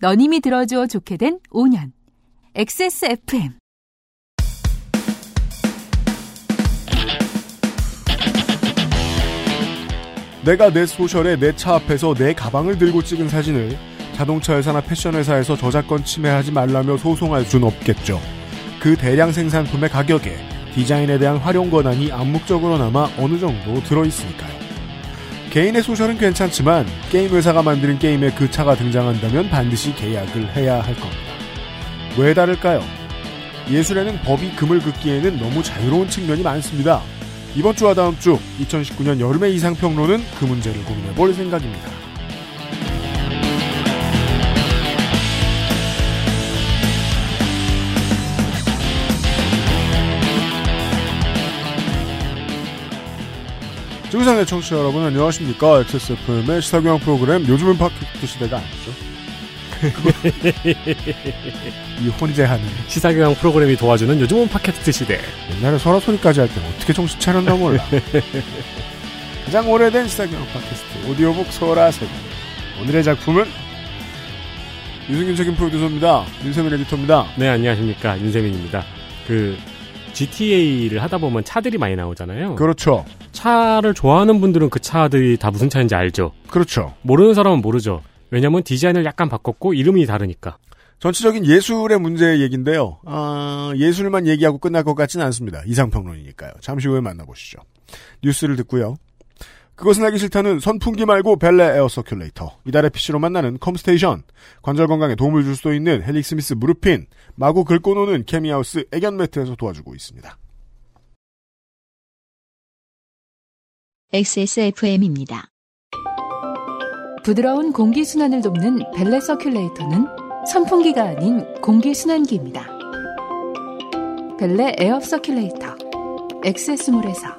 너님이 들어줘 좋게 된 5년. XSFM. 내가 내 소셜에 내 차 앞에서 내 가방을 들고 찍은 사진을 자동차 회사나 패션 회사에서 저작권 침해하지 말라며 소송할 순 없겠죠. 그 대량 생산품의 가격에 디자인에 대한 활용 권한이 암묵적으로나마 어느 정도 들어있으니까요. 개인의 소셜은 괜찮지만 게임 회사가 만드는 게임에 그 차가 등장한다면 반드시 계약을 해야 할 겁니다. 왜 다를까요? 예술에는 법이 금을 긋기에는 너무 자유로운 측면이 많습니다. 이번 주와 다음 주 2019년 여름의 이상평론은 그 문제를 고민해 볼 생각입니다. 지구상의 청취자 여러분 안녕하십니까 XSFM의 시사교양 프로그램 요즘은 팟캐스트 시대가 아니죠 이 혼재하는 시사교양 프로그램이 도와주는 요즘은 팟캐스트 시대. 옛날에 설화소리까지 할 때는 어떻게 정신 차렸나 몰라 가장 오래된 시사교양 팟캐스트 오디오북 설화소리 오늘의 작품은 유승균 책임 프로듀서입니다 윤세민 에디터입니다 네, 안녕하십니까. 윤세민입니다. 그, GTA를 하다 보면 차들이 많이 나오잖아요. 그렇죠 차를 좋아하는 분들은 그 차들이 다 무슨 차인지 알죠. 그렇죠 모르는 사람은 모르죠. 왜냐면 디자인을 약간 바꿨고 이름이 다르니까. 전체적인 예술의 문제의 얘기인데요. 아, 예술만 얘기하고 끝날 것 같지는 않습니다. 이상평론이니까요. 잠시 후에 만나보시죠. 뉴스를 듣고요. 그것은 알기 싫다는 선풍기 말고 벨레 air circulator, 이달의 PC로 만나는 컴스테이션, 관절 건강에 도움을 줄 수도 있는 헬릭 스미스 무르핀, 마구 긁고 노는 케미하우스 애견 매트에서 도와주고 있습니다. XSFM입니다. 부드러운 공기순환을 돕는 벨레 circulator는 선풍기가 아닌 공기순환기입니다. 벨레 air circulator. XS몰에서.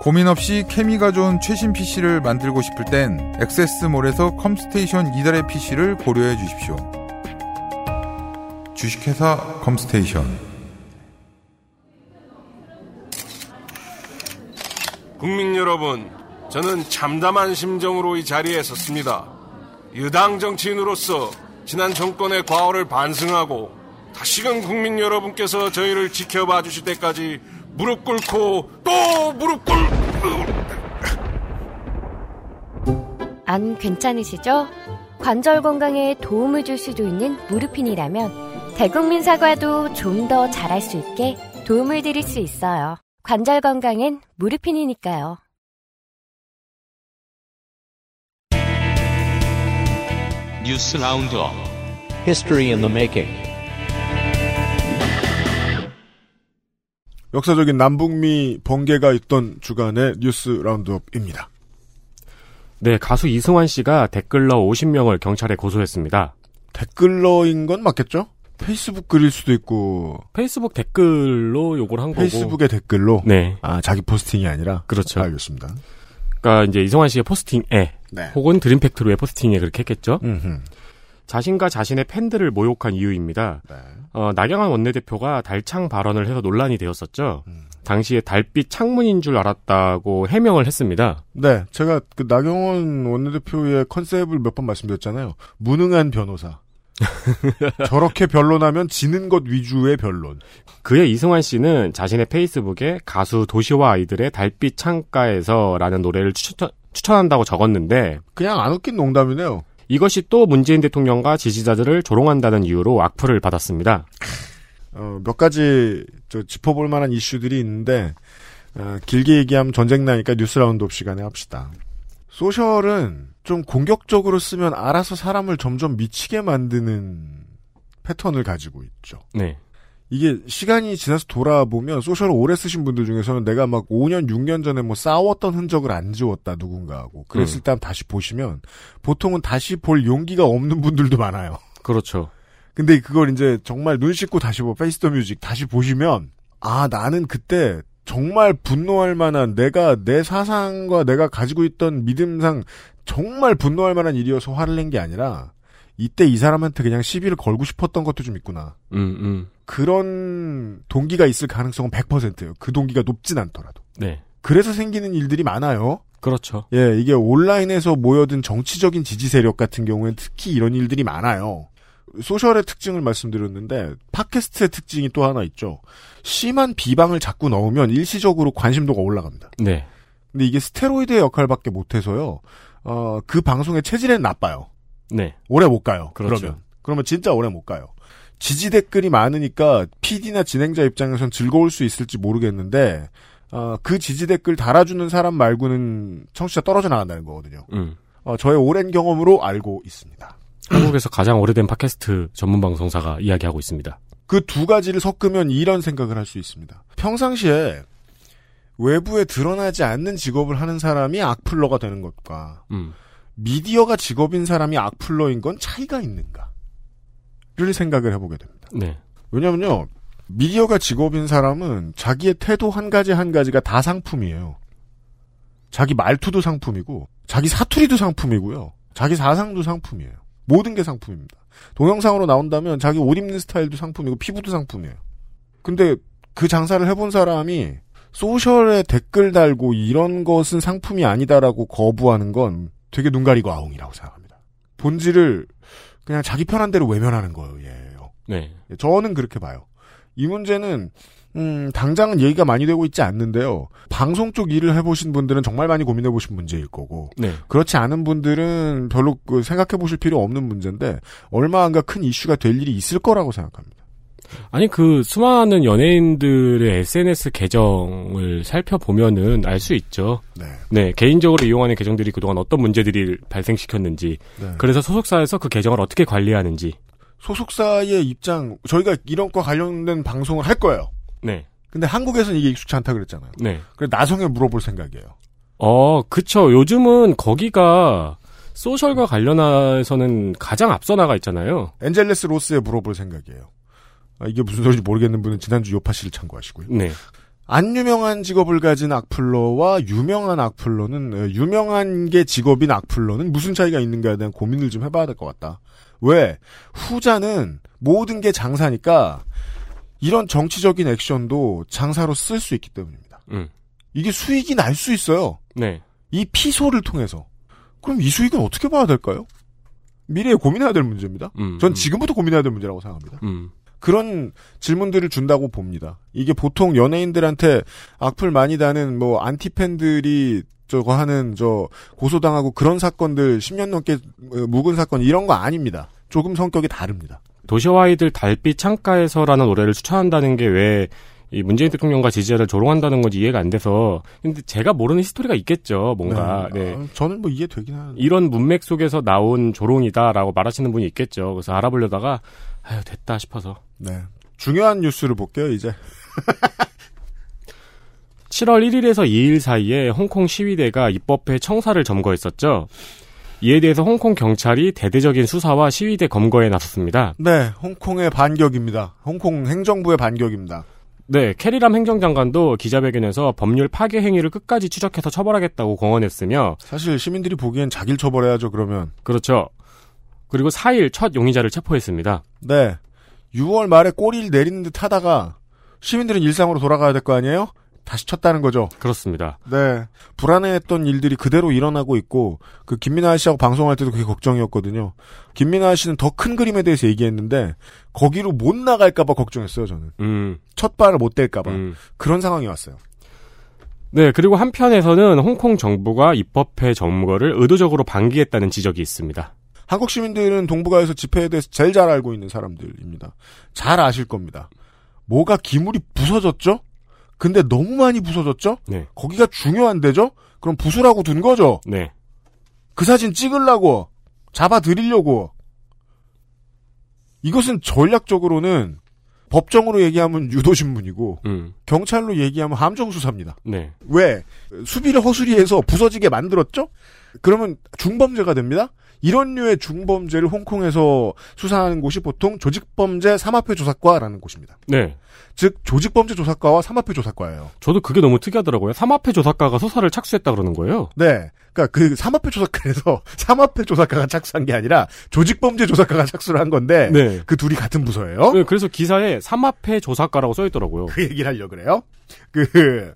고민 없이 케미가 좋은 최신 PC를 만들고 싶을 땐 액세스몰에서 컴스테이션 이달의 PC를 고려해 주십시오. 주식회사 컴스테이션 국민 여러분, 저는 참담한 심정으로 이 자리에 섰습니다. 여당 정치인으로서 지난 정권의 과오를 반성하고 다시금 국민 여러분께서 저희를 지켜봐 주실 때까지 무릎 꿇고 또 무릎 꿇... 안 괜찮으시죠? 관절 건강에 도움을 줄 수도 있는 무르핀이라면 대국민 사과도 좀 더 잘할 수 있게 도움을 드릴 수 있어요. 관절 건강엔 무르핀이니까요. 뉴스 roundup History in the making. 역사적인 남북미 번개가 있던 주간의 뉴스 roundup입니다. 네, 가수 이승환 씨가 댓글러 50명을 경찰에 고소했습니다. 댓글러인 건 맞겠죠? 페이스북 글일 수도 있고 페이스북 댓글로 요걸 한 거고. 페이스북의 댓글로 네. 아 자기 posting이 아니라 그렇죠. 알겠습니다. 그러니까 이제 이승환 씨의 posting에 네. 혹은 드림팩토리의 posting에 그렇게 했겠죠. 음흠. 자신과 자신의 팬들을 모욕한 이유입니다. 네. 어, 나경원 원내대표가 달창 발언을 해서 논란이 되었었죠. 음. 당시에 달빛 창문인 줄 알았다고 해명을 했습니다. 네, 제가 그 나경원 원내대표의 컨셉을 몇 번 말씀드렸잖아요. 무능한 변호사. 저렇게 변론하면 지는 것 위주의 변론. 그의 이승환 씨는 자신의 페이스북에 가수 도시와 아이들의 달빛 창가에서라는 노래를 추천, 추천한다고 적었는데 그냥 안 웃긴 농담이네요. 이것이 또 문재인 대통령과 지지자들을 조롱한다는 이유로 악플을 받았습니다. 어, 몇 가지 저 짚어볼 만한 이슈들이 있는데 어, 길게 얘기하면 전쟁 나니까 뉴스 roundup 시간에 합시다. social은 좀 공격적으로 쓰면 알아서 사람을 점점 미치게 만드는 패턴을 가지고 있죠. 네. 이게 시간이 지나서 돌아보면 social을 오래 쓰신 분들 중에서는 내가 막 5년, 6년 전에 뭐 싸웠던 흔적을 안 지웠다 누군가하고 그랬을 음. 때 다시 보시면 보통은 다시 볼 용기가 없는 분들도 많아요. 그렇죠. 근데 그걸 이제 정말 눈 씻고 다시 보 Face the Music 다시 보시면 아 나는 그때 정말 분노할 만한 내가 내 사상과 내가 가지고 있던 믿음상 정말 분노할 만한 일이어서 화를 낸 게 아니라 이때 이 사람한테 그냥 시비를 걸고 싶었던 것도 좀 있구나. 음, 음. 그런 동기가 있을 가능성은 100%예요. 그 동기가 높진 않더라도. 네. 그래서 생기는 일들이 많아요. 그렇죠. 예, 이게 온라인에서 모여든 정치적인 지지 세력 같은 경우엔 특히 이런 일들이 많아요. 소셜의 특징을 말씀드렸는데 팟캐스트의 특징이 또 하나 있죠. 심한 비방을 자꾸 넣으면 일시적으로 관심도가 올라갑니다. 네. 근데 이게 스테로이드의 역할밖에 못해서요. 어, 그 방송의 체질엔 나빠요. 네. 오래 못 가요. 그렇죠. 그러면 그러면 진짜 오래 못 가요. 지지 댓글이 많으니까 PD나 진행자 입장에선 즐거울 수 있을지 모르겠는데 어, 그 지지 댓글 달아주는 사람 말고는 청취자 떨어져 나간다는 거거든요. 음. 어, 저의 오랜 경험으로 알고 있습니다. 한국에서 가장 오래된 팟캐스트 전문 방송사가 이야기하고 있습니다. 그 두 가지를 섞으면 이런 생각을 할 수 있습니다. 평상시에 외부에 드러나지 않는 직업을 하는 사람이 악플러가 되는 것과 음. 미디어가 직업인 사람이 악플러인 건 차이가 있는가? 를 생각을 해보게 됩니다. 네. 왜냐면요, 미디어가 직업인 사람은 자기의 태도 한 가지 한 가지가 다 상품이에요. 자기 말투도 상품이고, 자기 사투리도 상품이고요. 자기 사상도 상품이에요. 모든 게 상품입니다. 동영상으로 나온다면 자기 옷 입는 스타일도 상품이고, 피부도 상품이에요. 근데 그 장사를 해본 사람이 소셜에 댓글 달고 이런 것은 상품이 아니다라고 거부하는 건 되게 눈 가리고 아웅이라고 생각합니다. 본질을 그냥 자기 편한 대로 외면하는 거예요. 네. 저는 그렇게 봐요. 이 문제는 음, 당장은 얘기가 많이 되고 있지 않는데요. 방송 쪽 일을 해보신 분들은 정말 많이 고민해보신 문제일 거고, 네. 그렇지 않은 분들은 별로 그 생각해보실 필요 없는 문제인데, 얼마 안가 큰 이슈가 될 일이 있을 거라고 생각합니다. 아니 그 수많은 연예인들의 SNS 계정을 살펴보면은 알 수 있죠. 네. 네, 개인적으로 이용하는 계정들이 그동안 어떤 문제들을 발생시켰는지, 네. 그래서 소속사에서 그 계정을 어떻게 관리하는지. 소속사의 입장, 저희가 이런 거 관련된 방송을 할 거예요. 네. 근데 한국에서는 이게 익숙치 않다 그랬잖아요. 네. 그래서 나성에 물어볼 생각이에요. 어, 그쵸. 요즘은 거기가 소셜과 관련해서는 가장 앞서 나가 있잖아요. 엔젤레스 로스에 물어볼 생각이에요. 아, 이게 무슨 소리인지 모르겠는 분은 지난주 요파 씨를 참고하시고요. 네. 안 유명한 직업을 가진 악플러와 유명한 악플러는 에, 유명한 게 직업인 악플러는 무슨 차이가 있는가에 대한 고민을 좀 해봐야 될 것 같다. 왜 후자는 모든 게 장사니까 이런 정치적인 액션도 장사로 쓸 수 있기 때문입니다. 음. 이게 수익이 날 수 있어요. 네. 이 피소를 통해서. 그럼 이 수익은 어떻게 봐야 될까요? 미래에 고민해야 될 문제입니다. 음, 전 음. 지금부터 고민해야 될 문제라고 생각합니다. 음. 그런 질문들을 준다고 봅니다. 이게 보통 연예인들한테 악플 많이 다는 뭐 안티팬들이 저거 하는 저 고소당하고 그런 사건들 10년 넘게 어, 묵은 사건 이런 거 아닙니다. 조금 성격이 다릅니다. 도시와 아이들 달빛 창가에서라는 노래를 추천한다는 게왜 이 문재인 대통령과 지지자를 조롱한다는 건지 이해가 안 돼서 근데 제가 모르는 히스토리가 있겠죠 뭔가 네. 아, 저는 뭐 이해되긴 하는데. 이런 문맥 속에서 나온 조롱이다라고 말하시는 분이 있겠죠 그래서 알아보려다가 아유 됐다 싶어서 네. 중요한 뉴스를 볼게요, 이제. 7월 1일에서 2일 사이에 홍콩 시위대가 입법회 청사를 점거했었죠 이에 대해서 홍콩 경찰이 대대적인 수사와 시위대 검거에 나섰습니다 네, 홍콩의 반격입니다. 홍콩 행정부의 반격입니다. 네, 캐리람 행정장관도 기자회견에서 법률 파괴 행위를 끝까지 추적해서 처벌하겠다고 공언했으며 사실 시민들이 보기엔 자기를 처벌해야죠, 그러면. 그렇죠. 그리고 4일 첫 용의자를 체포했습니다. 네. 6월 말에 꼬리를 내리는 듯 하다가 시민들은 일상으로 돌아가야 될 거 아니에요? 다시 쳤다는 거죠. 그렇습니다. 네. 불안해했던 일들이 그대로 일어나고 있고 그 김민아 씨하고 방송할 때도 그게 걱정이었거든요. 김민아 씨는 더 큰 그림에 대해서 얘기했는데 거기로 못 나갈까 봐 걱정했어요. 저는 음, 첫 발을 못 뗄까봐 음. 그런 상황이 왔어요. 네, 그리고 한편에서는 홍콩 정부가 입법회 점거를 의도적으로 방기했다는 지적이 있습니다. 한국 시민들은 동북아에서 집회에 대해서 제일 잘 알고 있는 사람들입니다. 잘 아실 겁니다. 뭐가 기물이 부서졌죠? 근데 너무 많이 부서졌죠? 네, 거기가 중요한데죠? 그럼 부수라고 둔 거죠? 네, 그 사진 찍으려고 잡아드리려고 이것은 전략적으로는 법정으로 얘기하면 유도신문이고 음, 경찰로 얘기하면 함정수사입니다. 네, 왜 수비를 허술이해서 부서지게 만들었죠? 그러면 중범죄가 됩니다. 이런 류의 중범죄를 홍콩에서 수사하는 곳이 보통 조직범죄 삼합회 조사과라는 곳입니다. 네. 즉 조직범죄 조사과와 삼합회 조사과예요. 저도 그게 너무 특이하더라고요. 삼합회 조사과가 수사를 착수했다 그러는 거예요. 네. 그러니까 그 삼합회 조사과에서 삼합회 조사과가 착수한 게 아니라 조직범죄 조사과가 착수를 한 건데 네. 그 둘이 같은 부서예요. 네, 그래서 기사에 삼합회 조사과라고 써 있더라고요. 그 얘기를 하려고 그래요. 그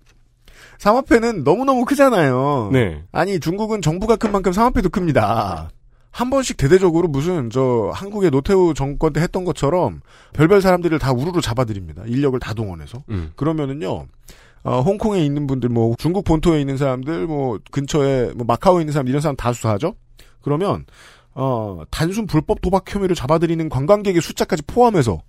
삼합회는 너무너무 크잖아요. 네. 아니 중국은 정부가 큰 만큼 삼합회도 큽니다. 한 번씩 대대적으로 무슨 저 한국의 노태우 정권 때 했던 것처럼 별별 사람들을 다 우르르 잡아들입니다. 인력을 다 동원해서. 음. 그러면은요. 어, 홍콩에 있는 분들, 뭐 중국 본토에 있는 사람들, 뭐 근처에 뭐 마카오에 있는 사람 이런 사람 다 수사하죠. 그러면 어, 단순 불법 도박 혐의로 잡아들이는 관광객의 숫자까지 포함해서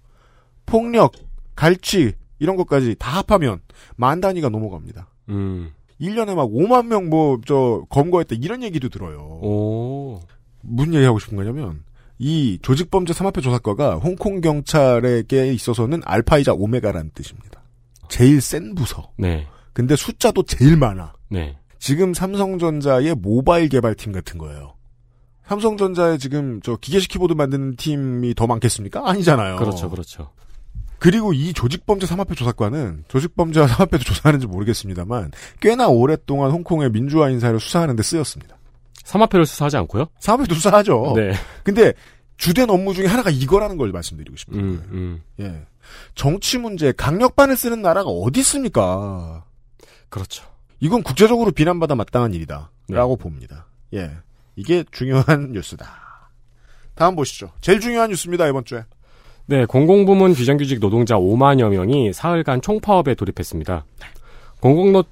폭력, 갈취 이런 것까지 다 합하면 만 단위가 넘어갑니다. 음. 1년에 막 5만 명 뭐 저 검거했다 이런 얘기도 들어요. 오. 무슨 얘기하고 싶은 거냐면 이 조직범죄 삼합회 조사과가 홍콩 경찰에게 있어서는 알파이자 오메가라는 뜻입니다. 제일 센 부서. 네. 근데 숫자도 제일 많아. 네. 지금 삼성전자의 모바일 개발팀 같은 거예요. 삼성전자에 지금 저 기계식 키보드 만드는 팀이 더 많겠습니까? 아니잖아요. 그렇죠, 그렇죠. 그리고 이 조직범죄 삼합회 조사과는 조직범죄와 삼합회도 조사하는지 모르겠습니다만 꽤나 오랫동안 홍콩의 민주화 인사를 수사하는 데 쓰였습니다. 삼합회를 수사하지 않고요? 삼합회도 수사하죠. 네. 근데 주된 업무 중에 하나가 이거라는 걸 말씀드리고 싶은 거예요. 음, 음. 예. 정치 문제 강력반을 쓰는 나라가 어디 있습니까? 그렇죠. 이건 국제적으로 비난받아 마땅한 일이다. 네. 라고 봅니다. 예. 이게 중요한 뉴스다. 다음 보시죠. 제일 중요한 뉴스입니다, 이번 주에. 네, 공공부문 비정규직 노동자 5만여 명이 사흘간 총파업에 돌입했습니다. 공공노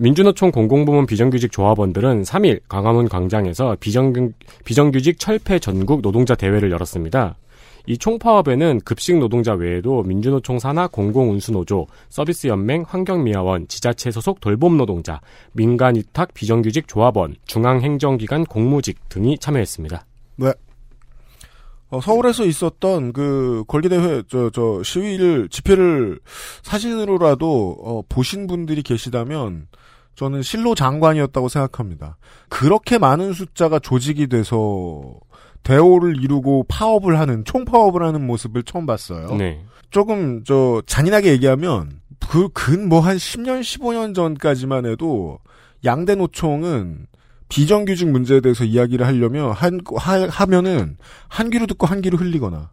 민주노총 공공부문 비정규직 조합원들은 3일 광화문 광장에서 비정규, 비정규직 철폐 전국 노동자 대회를 열었습니다. 이 총파업에는 급식 노동자 외에도 민주노총 산하 공공운수노조, 서비스연맹, 환경미화원, 지자체 소속 돌봄 노동자, 민간위탁 비정규직 조합원, 중앙행정기관 공무직 등이 참여했습니다. 네. 어, 서울에서 있었던 그 권리대회 저 저 시위를 집회를 사진으로라도 어, 보신 분들이 계시다면 저는 실로 장관이었다고 생각합니다. 그렇게 많은 숫자가 조직이 돼서 대오를 이루고 파업을 하는 총파업을 하는 모습을 처음 봤어요. 네. 조금 저 잔인하게 얘기하면 그 근 뭐 한 10년 15년 전까지만 해도 양대 노총은 비정규직 문제에 대해서 이야기를 하려면 한 하, 하면은 한 귀로 듣고 한 귀로 흘리거나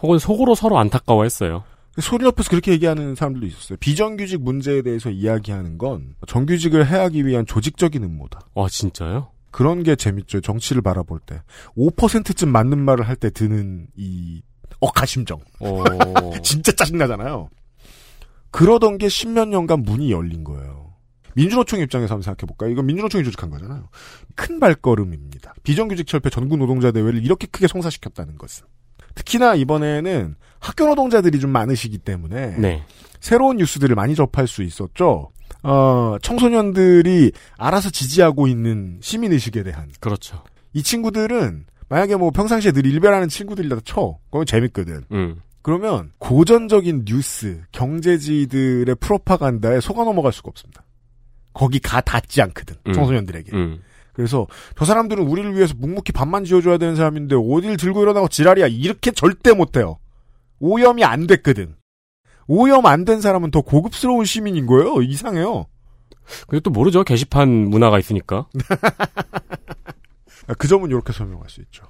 혹은 속으로 서로 안타까워했어요. 소리 옆에서 그렇게 얘기하는 사람들도 있었어요. 비정규직 문제에 대해서 이야기하는 건 정규직을 해하기 위한 조직적인 음모다. 와, 진짜요? 그런 게 재밌죠. 정치를 바라볼 때. 5%쯤 맞는 말을 할 때 드는 이 억하심정. 어, 진짜 짜증나잖아요. 그러던 게 십몇 년간 문이 열린 거예요. 민주노총 입장에서 한번 생각해볼까요? 이건 민주노총이 조직한 거잖아요. 큰 발걸음입니다. 비정규직 철폐 전국 노동자 대회를 이렇게 크게 성사시켰다는 것은. 특히나 이번에는 학교 노동자들이 좀 많으시기 때문에 네. 새로운 뉴스들을 많이 접할 수 있었죠. 어, 청소년들이 알아서 지지하고 있는 시민의식에 대한. 그렇죠. 이 친구들은 만약에 뭐 평상시에 늘 일별하는 친구들이라도 쳐. 그건 재밌거든. 음. 그러면 고전적인 뉴스, 경제지들의 프로파간다에 속아 넘어갈 수가 없습니다. 거기 가 닿지 않거든. 음. 청소년들에게. 음. 그래서 저 사람들은 우리를 위해서 묵묵히 밥만 지어줘야 되는 사람인데 어딜 들고 일어나고 지랄이야. 이렇게 절대 못해요. 오염이 안 됐거든. 오염 안 된 사람은 더 고급스러운 시민인 거예요. 이상해요. 근데 또 모르죠. 게시판 문화가 있으니까. 아, 그 점은 이렇게 설명할 수 있죠.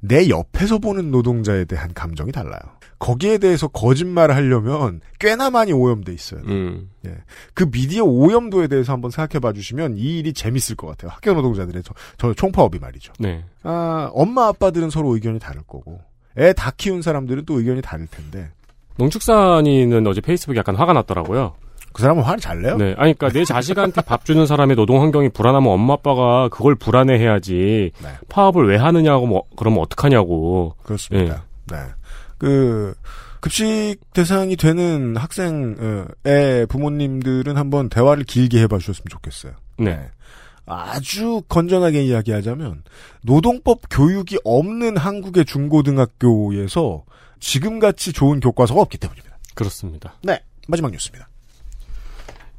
내 옆에서 보는 노동자에 대한 감정이 달라요. 거기에 대해서 거짓말을 하려면 꽤나 많이 오염돼 있어요. 음. 그 미디어 오염도에 대해서 한번 생각해 봐 주시면 이 일이 재밌을 것 같아요. 학교 노동자들의 저, 저 총파업이 말이죠. 네. 아, 엄마 아빠들은 서로 의견이 다를 거고 애 다 키운 사람들은 또 의견이 다를 텐데 농축산인은 어제 페이스북에 약간 화가 났더라고요. 그 사람은 화를 잘 내요? 네. 아니, 그니까 내 자식한테 밥 주는 사람의 노동 환경이 불안하면 엄마 아빠가 그걸 불안해 해야지. 네. 파업을 왜 하느냐고, 뭐, 그러면 어떡하냐고. 그렇습니다. 네. 그 급식 대상이 되는 학생의 부모님들은 한번 대화를 길게 해봐 주셨으면 좋겠어요. 네. 아주 건전하게 이야기하자면 노동법 교육이 없는 한국의 중고등학교에서 지금같이 좋은 교과서가 없기 때문입니다. 그렇습니다. 네. 마지막 뉴스입니다.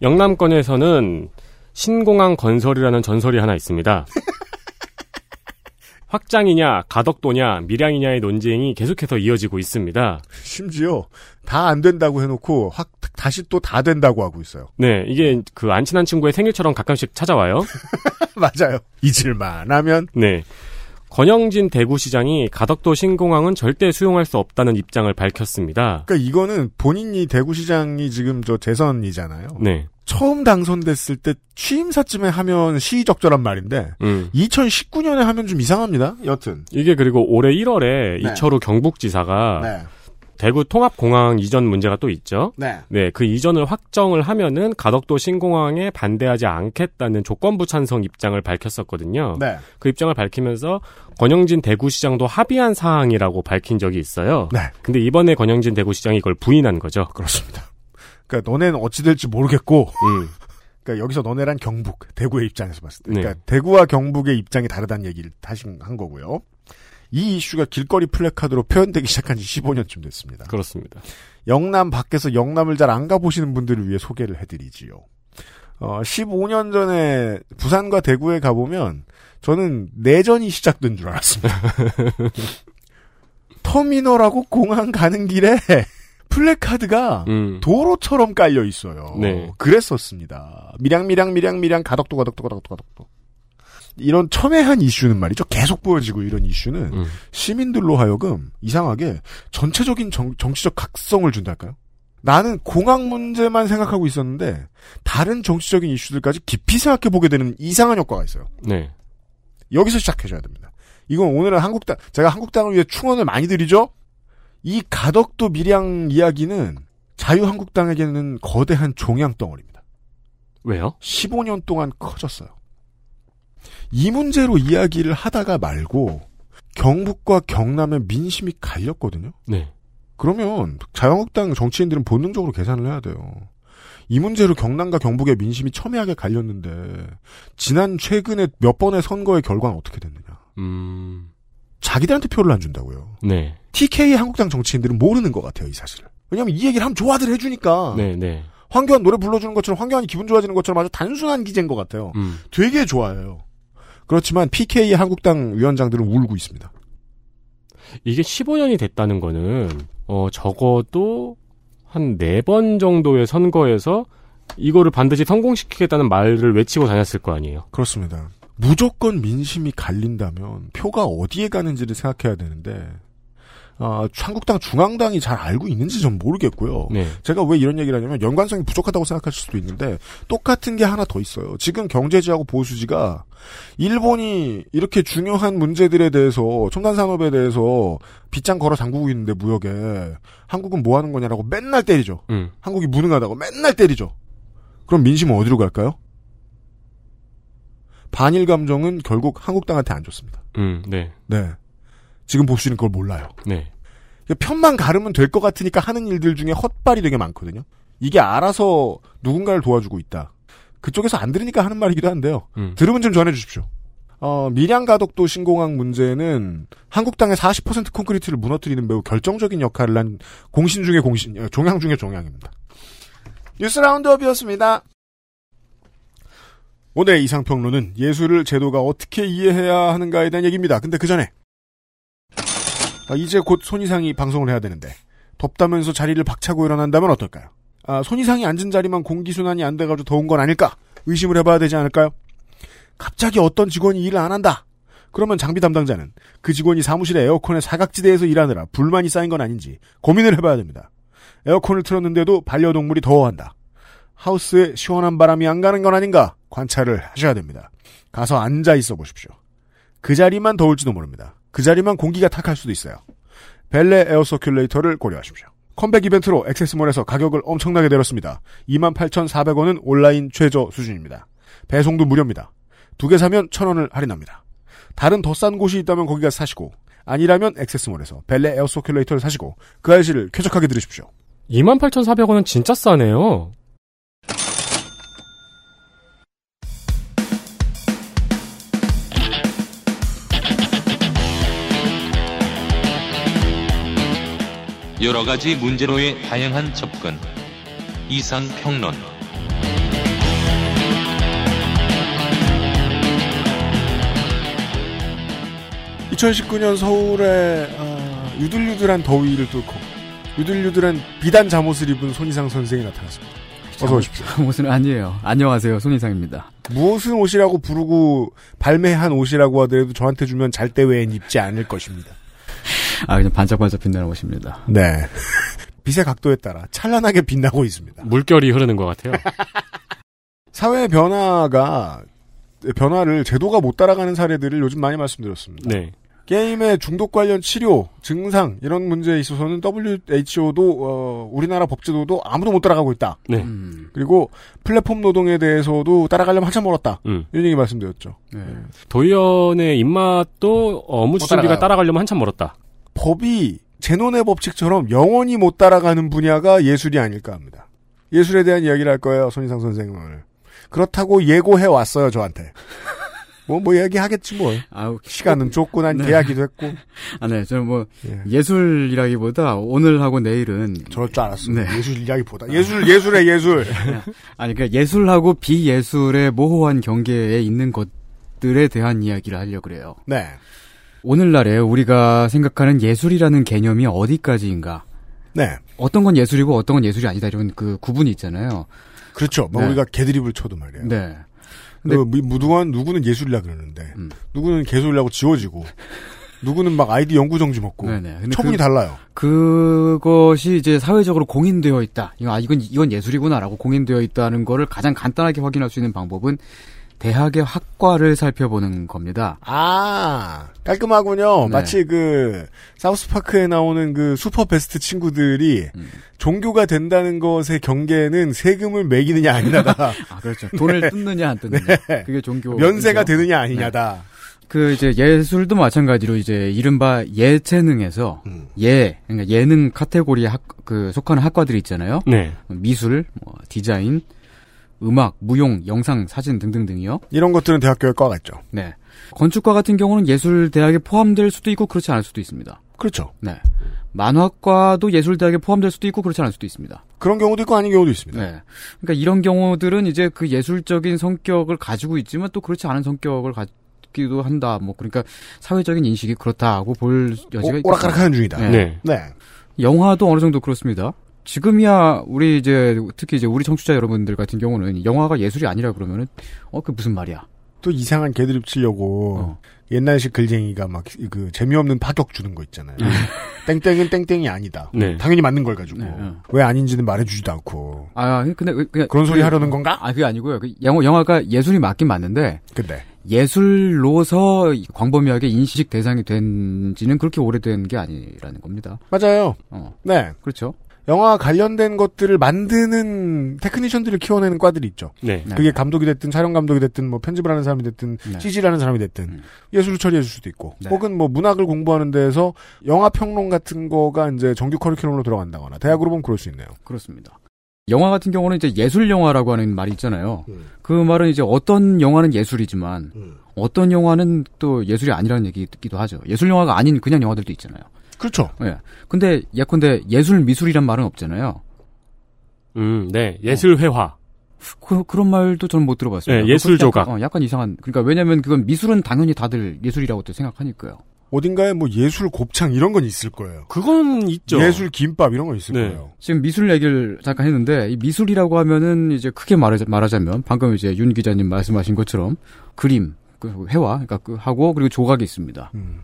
영남권에서는 신공항 건설이라는 전설이 하나 있습니다. 확장이냐, 가덕도냐, 밀양이냐의 논쟁이 계속해서 이어지고 있습니다. 심지어 다 안 된다고 해놓고 확 다시 또 다 된다고 하고 있어요. 네, 이게 그 안 친한 친구의 생일처럼 가끔씩 찾아와요. 맞아요. 잊을만 하면 네. 권영진 대구시장이 가덕도 신공항은 절대 수용할 수 없다는 입장을 밝혔습니다. 그러니까 이거는 본인이 대구시장이 지금 저 재선이잖아요. 네. 처음 당선됐을 때 취임사쯤에 하면 시의적절한 말인데 음. 2019년에 하면 좀 이상합니다. 여튼. 이게 그리고 올해 1월에 네. 이철우 경북지사가 네. 대구 통합공항 이전 문제가 또 있죠. 네. 네, 그 이전을 확정을 하면은 가덕도 신공항에 반대하지 않겠다는 조건부 찬성 입장을 밝혔었거든요. 네. 그 입장을 밝히면서 권영진 대구시장도 합의한 사항이라고 밝힌 적이 있어요. 네. 근데 이번에 권영진 대구시장이 이걸 부인한 거죠. 그렇습니다. 그러니까 너네는 어찌 될지 모르겠고 음. 그러니까 여기서 너네란 경북, 대구의 입장에서 봤을 때. 그러니까 네. 대구와 경북의 입장이 다르다는 얘기를 다시 한 거고요. 이 이슈가 길거리 플래카드로 표현되기 시작한 지 15년쯤 됐습니다. 그렇습니다. 영남 밖에서 영남을 잘 안 가보시는 분들을 위해 소개를 해드리지요. 어, 15년 전에 부산과 대구에 가보면 저는 내전이 시작된 줄 알았습니다. 터미널하고 공항 가는 길에 플래카드가 음. 도로처럼 깔려 있어요. 네. 그랬었습니다. 미량 미량 미량 미량 가덕도 가덕도 가덕도 가덕도. 이런 첨예한 이슈는 말이죠. 계속 보여지고 이런 이슈는 음. 시민들로 하여금 이상하게 전체적인 정, 정치적 각성을 준달까요? 나는 공항 문제만 생각하고 있었는데 다른 정치적인 이슈들까지 깊이 생각해 보게 되는 이상한 효과가 있어요. 네. 여기서 시작해줘야 됩니다. 이건 오늘은 한국당 제가 한국당을 위해 충원을 많이 드리죠. 이 가덕도 밀양 이야기는 자유한국당에게는 거대한 종양 덩어리입니다. 왜요? 15년 동안 커졌어요. 이 문제로 이야기를 하다가 말고 경북과 경남의 민심이 갈렸거든요. 네. 그러면 자유한국당 정치인들은 본능적으로 계산을 해야 돼요. 이 문제로 경남과 경북의 민심이 첨예하게 갈렸는데 지난 최근에 몇 번의 선거의 결과는 어떻게 됐느냐. 음. 자기들한테 표를 안 준다고요. 네. TK 한국당 정치인들은 모르는 것 같아요, 이 사실을. 왜냐면 이 얘기를 하면 좋아들 해주니까. 네, 네. 황교안 노래 불러주는 것처럼 황교안이 기분 좋아지는 것처럼 아주 단순한 기제인 것 같아요. 음. 되게 좋아해요. 그렇지만 PK 한국당 위원장들은 울고 있습니다. 이게 15년이 됐다는 거는 어 적어도 한 네 번 정도의 선거에서 이거를 반드시 성공시키겠다는 말을 외치고 다녔을 거 아니에요. 그렇습니다. 무조건 민심이 갈린다면 표가 어디에 가는지를 생각해야 되는데 아, 한국당 중앙당이 잘 알고 있는지 전 모르겠고요. 네. 제가 왜 이런 얘기를 하냐면 연관성이 부족하다고 생각하실 수도 있는데 똑같은 게 하나 더 있어요. 지금 경제지하고 보수지가 일본이 이렇게 중요한 문제들에 대해서 첨단 산업에 대해서 빗장 걸어 잠그고 있는데 무역에 한국은 뭐 하는 거냐라고 맨날 때리죠. 음. 한국이 무능하다고 맨날 때리죠. 그럼 민심은 어디로 갈까요? 반일 감정은 결국 한국당한테 안 좋습니다. 음. 네. 네. 지금 보수는 그걸 몰라요. 네. 편만 가르면 될 것 같으니까 하는 일들 중에 헛발이 되게 많거든요. 이게 알아서 누군가를 도와주고 있다. 그쪽에서 안 들으니까 하는 말이기도 한데요. 음. 들으면 좀 전해주십시오. 어, 밀양 가덕도 신공항 문제는 한국당의 40% 콘크리트를 무너뜨리는 매우 결정적인 역할을 한 공신 중의 공신, 어, 종양 중의 종양입니다. 뉴스 라운드업이었습니다. 오늘의 이상평론은 예술을 제도가 어떻게 이해해야 하는가에 대한 얘기입니다. 근데 그 전에 아, 이제 곧 손이상이 방송을 해야 되는데 덥다면서 자리를 박차고 일어난다면 어떨까요? 아, 손이상이 앉은 자리만 공기순환이 안 돼가지고 더운 건 아닐까? 의심을 해봐야 되지 않을까요? 갑자기 어떤 직원이 일을 안 한다. 그러면 장비 담당자는 그 직원이 사무실의 에어컨의 사각지대에서 일하느라 불만이 쌓인 건 아닌지 고민을 해봐야 됩니다. 에어컨을 틀었는데도 반려동물이 더워한다. 하우스에 시원한 바람이 안 가는 건 아닌가 관찰을 하셔야 됩니다. 가서 앉아 있어 보십시오. 그 자리만 더울지도 모릅니다. 그 자리만 공기가 탁할 수도 있어요. 벨레 air circulator를 고려하십시오. 컴백 이벤트로 액세스몰에서 가격을 엄청나게 내렸습니다. 28,400원은 온라인 최저 수준입니다. 배송도 무료입니다. 두 개 사면 1,000원을 할인합니다. 다른 더 싼 곳이 있다면 거기 가서 사시고 아니라면 액세스몰에서 벨레 air circulator를 사시고 그알싫을 쾌적하게 들으십시오. 28,400원은 진짜 싸네요. 여러 가지 문제로의 다양한 접근. 이상 평론. 2019년 서울의 아, 유들유들한 더위를 뚫고 유들유들한 비단 잠옷을 입은 손이상 선생이 나타났습니다. 어서 오십시오. 옷은 아니에요. 안녕하세요. 손이상입니다. 무엇은 옷이라고 부르고 발매한 옷이라고 하더라도 저한테 주면 잘 때 외엔 입지 않을 것입니다. 아, 그냥 반짝반짝 빛나는 옷입니다. 네. 빛의 각도에 따라 찬란하게 빛나고 있습니다. 물결이 흐르는 것 같아요. 사회 변화가 변화를 제도가 못 따라가는 사례들을 요즘 많이 말씀드렸습니다. 네. 게임의 중독 관련 치료, 증상 이런 문제에 있어서는 WHO도 어, 우리나라 법제도도 아무도 못 따라가고 있다. 네. 음. 그리고 플랫폼 노동에 대해서도 따라가려면 한참 멀었다. 음. 이런 얘기 말씀드렸죠. 네. 도의원의 입맛도 추진비가 따라가요. 따라가려면 한참 멀었다. 법이 제논의 법칙처럼 영원히 못 따라가는 분야가 예술이 아닐까 합니다. 예술에 대한 이야기를 할 거예요, 손희상 오늘. 그렇다고 예고해 왔어요, 저한테. 뭐, 뭐, 얘기하겠지, 뭐. 아우, 시간은 좁고 난 네. 계약이도 했고. 아, 네. 저는 뭐, 예. 예술이라기보다 오늘하고 내일은. 저럴 줄 알았습니다. 네. 예술 이야기보다. 예술, 예술의 예술. 아니, 그러니까 예술하고 비예술의 모호한 경계에 있는 것들에 대한 이야기를 하려고 그래요. 네. 오늘날에 우리가 생각하는 예술이라는 개념이 어디까지인가? 네. 어떤 건 예술이고 어떤 건 예술이 아니다 이런 그 구분이 있잖아요. 그렇죠. 뭐, 네. 우리가 개드립을 쳐도 말이에요. 네. 그 무- 무두한 누구는 예술이라 그러는데, 음. 누구는 개소리라고 지워지고, 누구는 막 아이디 연구 정지 먹고, 네네. 근데 처분이 그- 달라요. 그것이 이제 사회적으로 공인되어 있다. 아 이건 이건 예술이구나라고 공인되어 있다는 거를 가장 간단하게 확인할 수 있는 방법은 대학의 학과를 살펴보는 겁니다. 아, 깔끔하군요. 네. 마치 그, 사우스파크에 나오는 그 슈퍼 베스트 친구들이 음. 종교가 된다는 것의 경계는 세금을 매기느냐 아니냐다. 아 그렇죠. 돈을 뜯느냐 안 뜯느냐. 네. 그게 종교 면세가 그렇죠? 되느냐 아니냐다. 그 이제 예술도 마찬가지로 이제 이른바 예체능에서 음. 예 그러니까 예능 카테고리에 학, 그 속하는 학과들이 있잖아요. 네. 미술, 뭐 디자인, 음악, 무용, 영상, 사진 등등등이요. 이런 것들은 대학교에 과가 있죠. 네. 건축과 같은 경우는 예술 대학에 포함될 수도 있고 그렇지 않을 수도 있습니다. 그렇죠. 네. 만화과도 예술 대학에 포함될 수도 있고 그렇지 않을 수도 있습니다. 그런 경우도 있고 아닌 경우도 있습니다. 네. 그러니까 이런 경우들은 이제 그 예술적인 성격을 가지고 있지만 또 그렇지 않은 성격을 가지기도 한다. 뭐 그러니까 사회적인 인식이 그렇다고 볼 여지가 오, 오락가락하는 중이다. 네. 네. 네. 영화도 어느 정도 그렇습니다. 지금이야 우리 이제 특히 이제 우리 청취자 여러분들 같은 경우는 영화가 예술이 아니라 그러면은 어 그 무슨 말이야? 또 이상한 개드립 치려고 어. 옛날식 글쟁이가 막 그 재미없는 파격 주는 거 있잖아요. 땡땡은 땡땡이 아니다. 네. 당연히 맞는 걸 가지고 네, 네. 왜 아닌지는 말해주지도 않고 아 근데 그- 그냥 그런 소리 그- 하려는 건가? 아 그게 아니고요. 그 영화 영화가 예술이 맞긴 맞는데 근데 예술로서 광범위하게 인식 대상이 된지는 그렇게 오래된 게 아니라는 겁니다. 맞아요. 어 네. 그렇죠. 영화 관련된 것들을 만드는 테크니션들을 키워내는 과들이 있죠. 네. 네. 그게 감독이 됐든 촬영 감독이 됐든 뭐 편집을 하는 사람이 됐든 네. CG를 하는 사람이 됐든 음. 예술을 처리해 줄 수도 있고 네. 혹은 뭐 문학을 공부하는 데에서 영화 평론 같은 거가 이제 정규 커리큘럼으로 들어간다거나 대학으로 보면 그럴 수 있네요. 그렇습니다. 영화 같은 경우는 이제 예술 영화라고 하는 말이 있잖아요. 음. 그 말은 이제 어떤 영화는 예술이지만 음. 어떤 영화는 또 예술이 아니라는 얘기기도 하죠. 예술 영화가 아닌 그냥 영화들도 있잖아요. 그렇죠. 예. 근데 예컨대 예술 미술이란 말은 없잖아요. 음, 네. 예술 회화. 그, 그런 말도 저는 못 들어봤어요. 네, 예술 조각. 약간, 어, 약간 이상한. 그러니까 왜냐면 그건 미술은 당연히 다들 예술이라고 또 생각하니까요. 어딘가에 뭐 예술 곱창 이런 건 있을 거예요. 그건 있죠. 예술 김밥 이런 건 있을 네. 거예요. 지금 미술 얘기를 잠깐 했는데 이 미술이라고 하면은 이제 크게 말하자, 말하자면 방금 이제 윤 기자님 말씀하신 것처럼 그림, 그 회화, 그러니까 그 하고 그리고 조각이 있습니다. 음.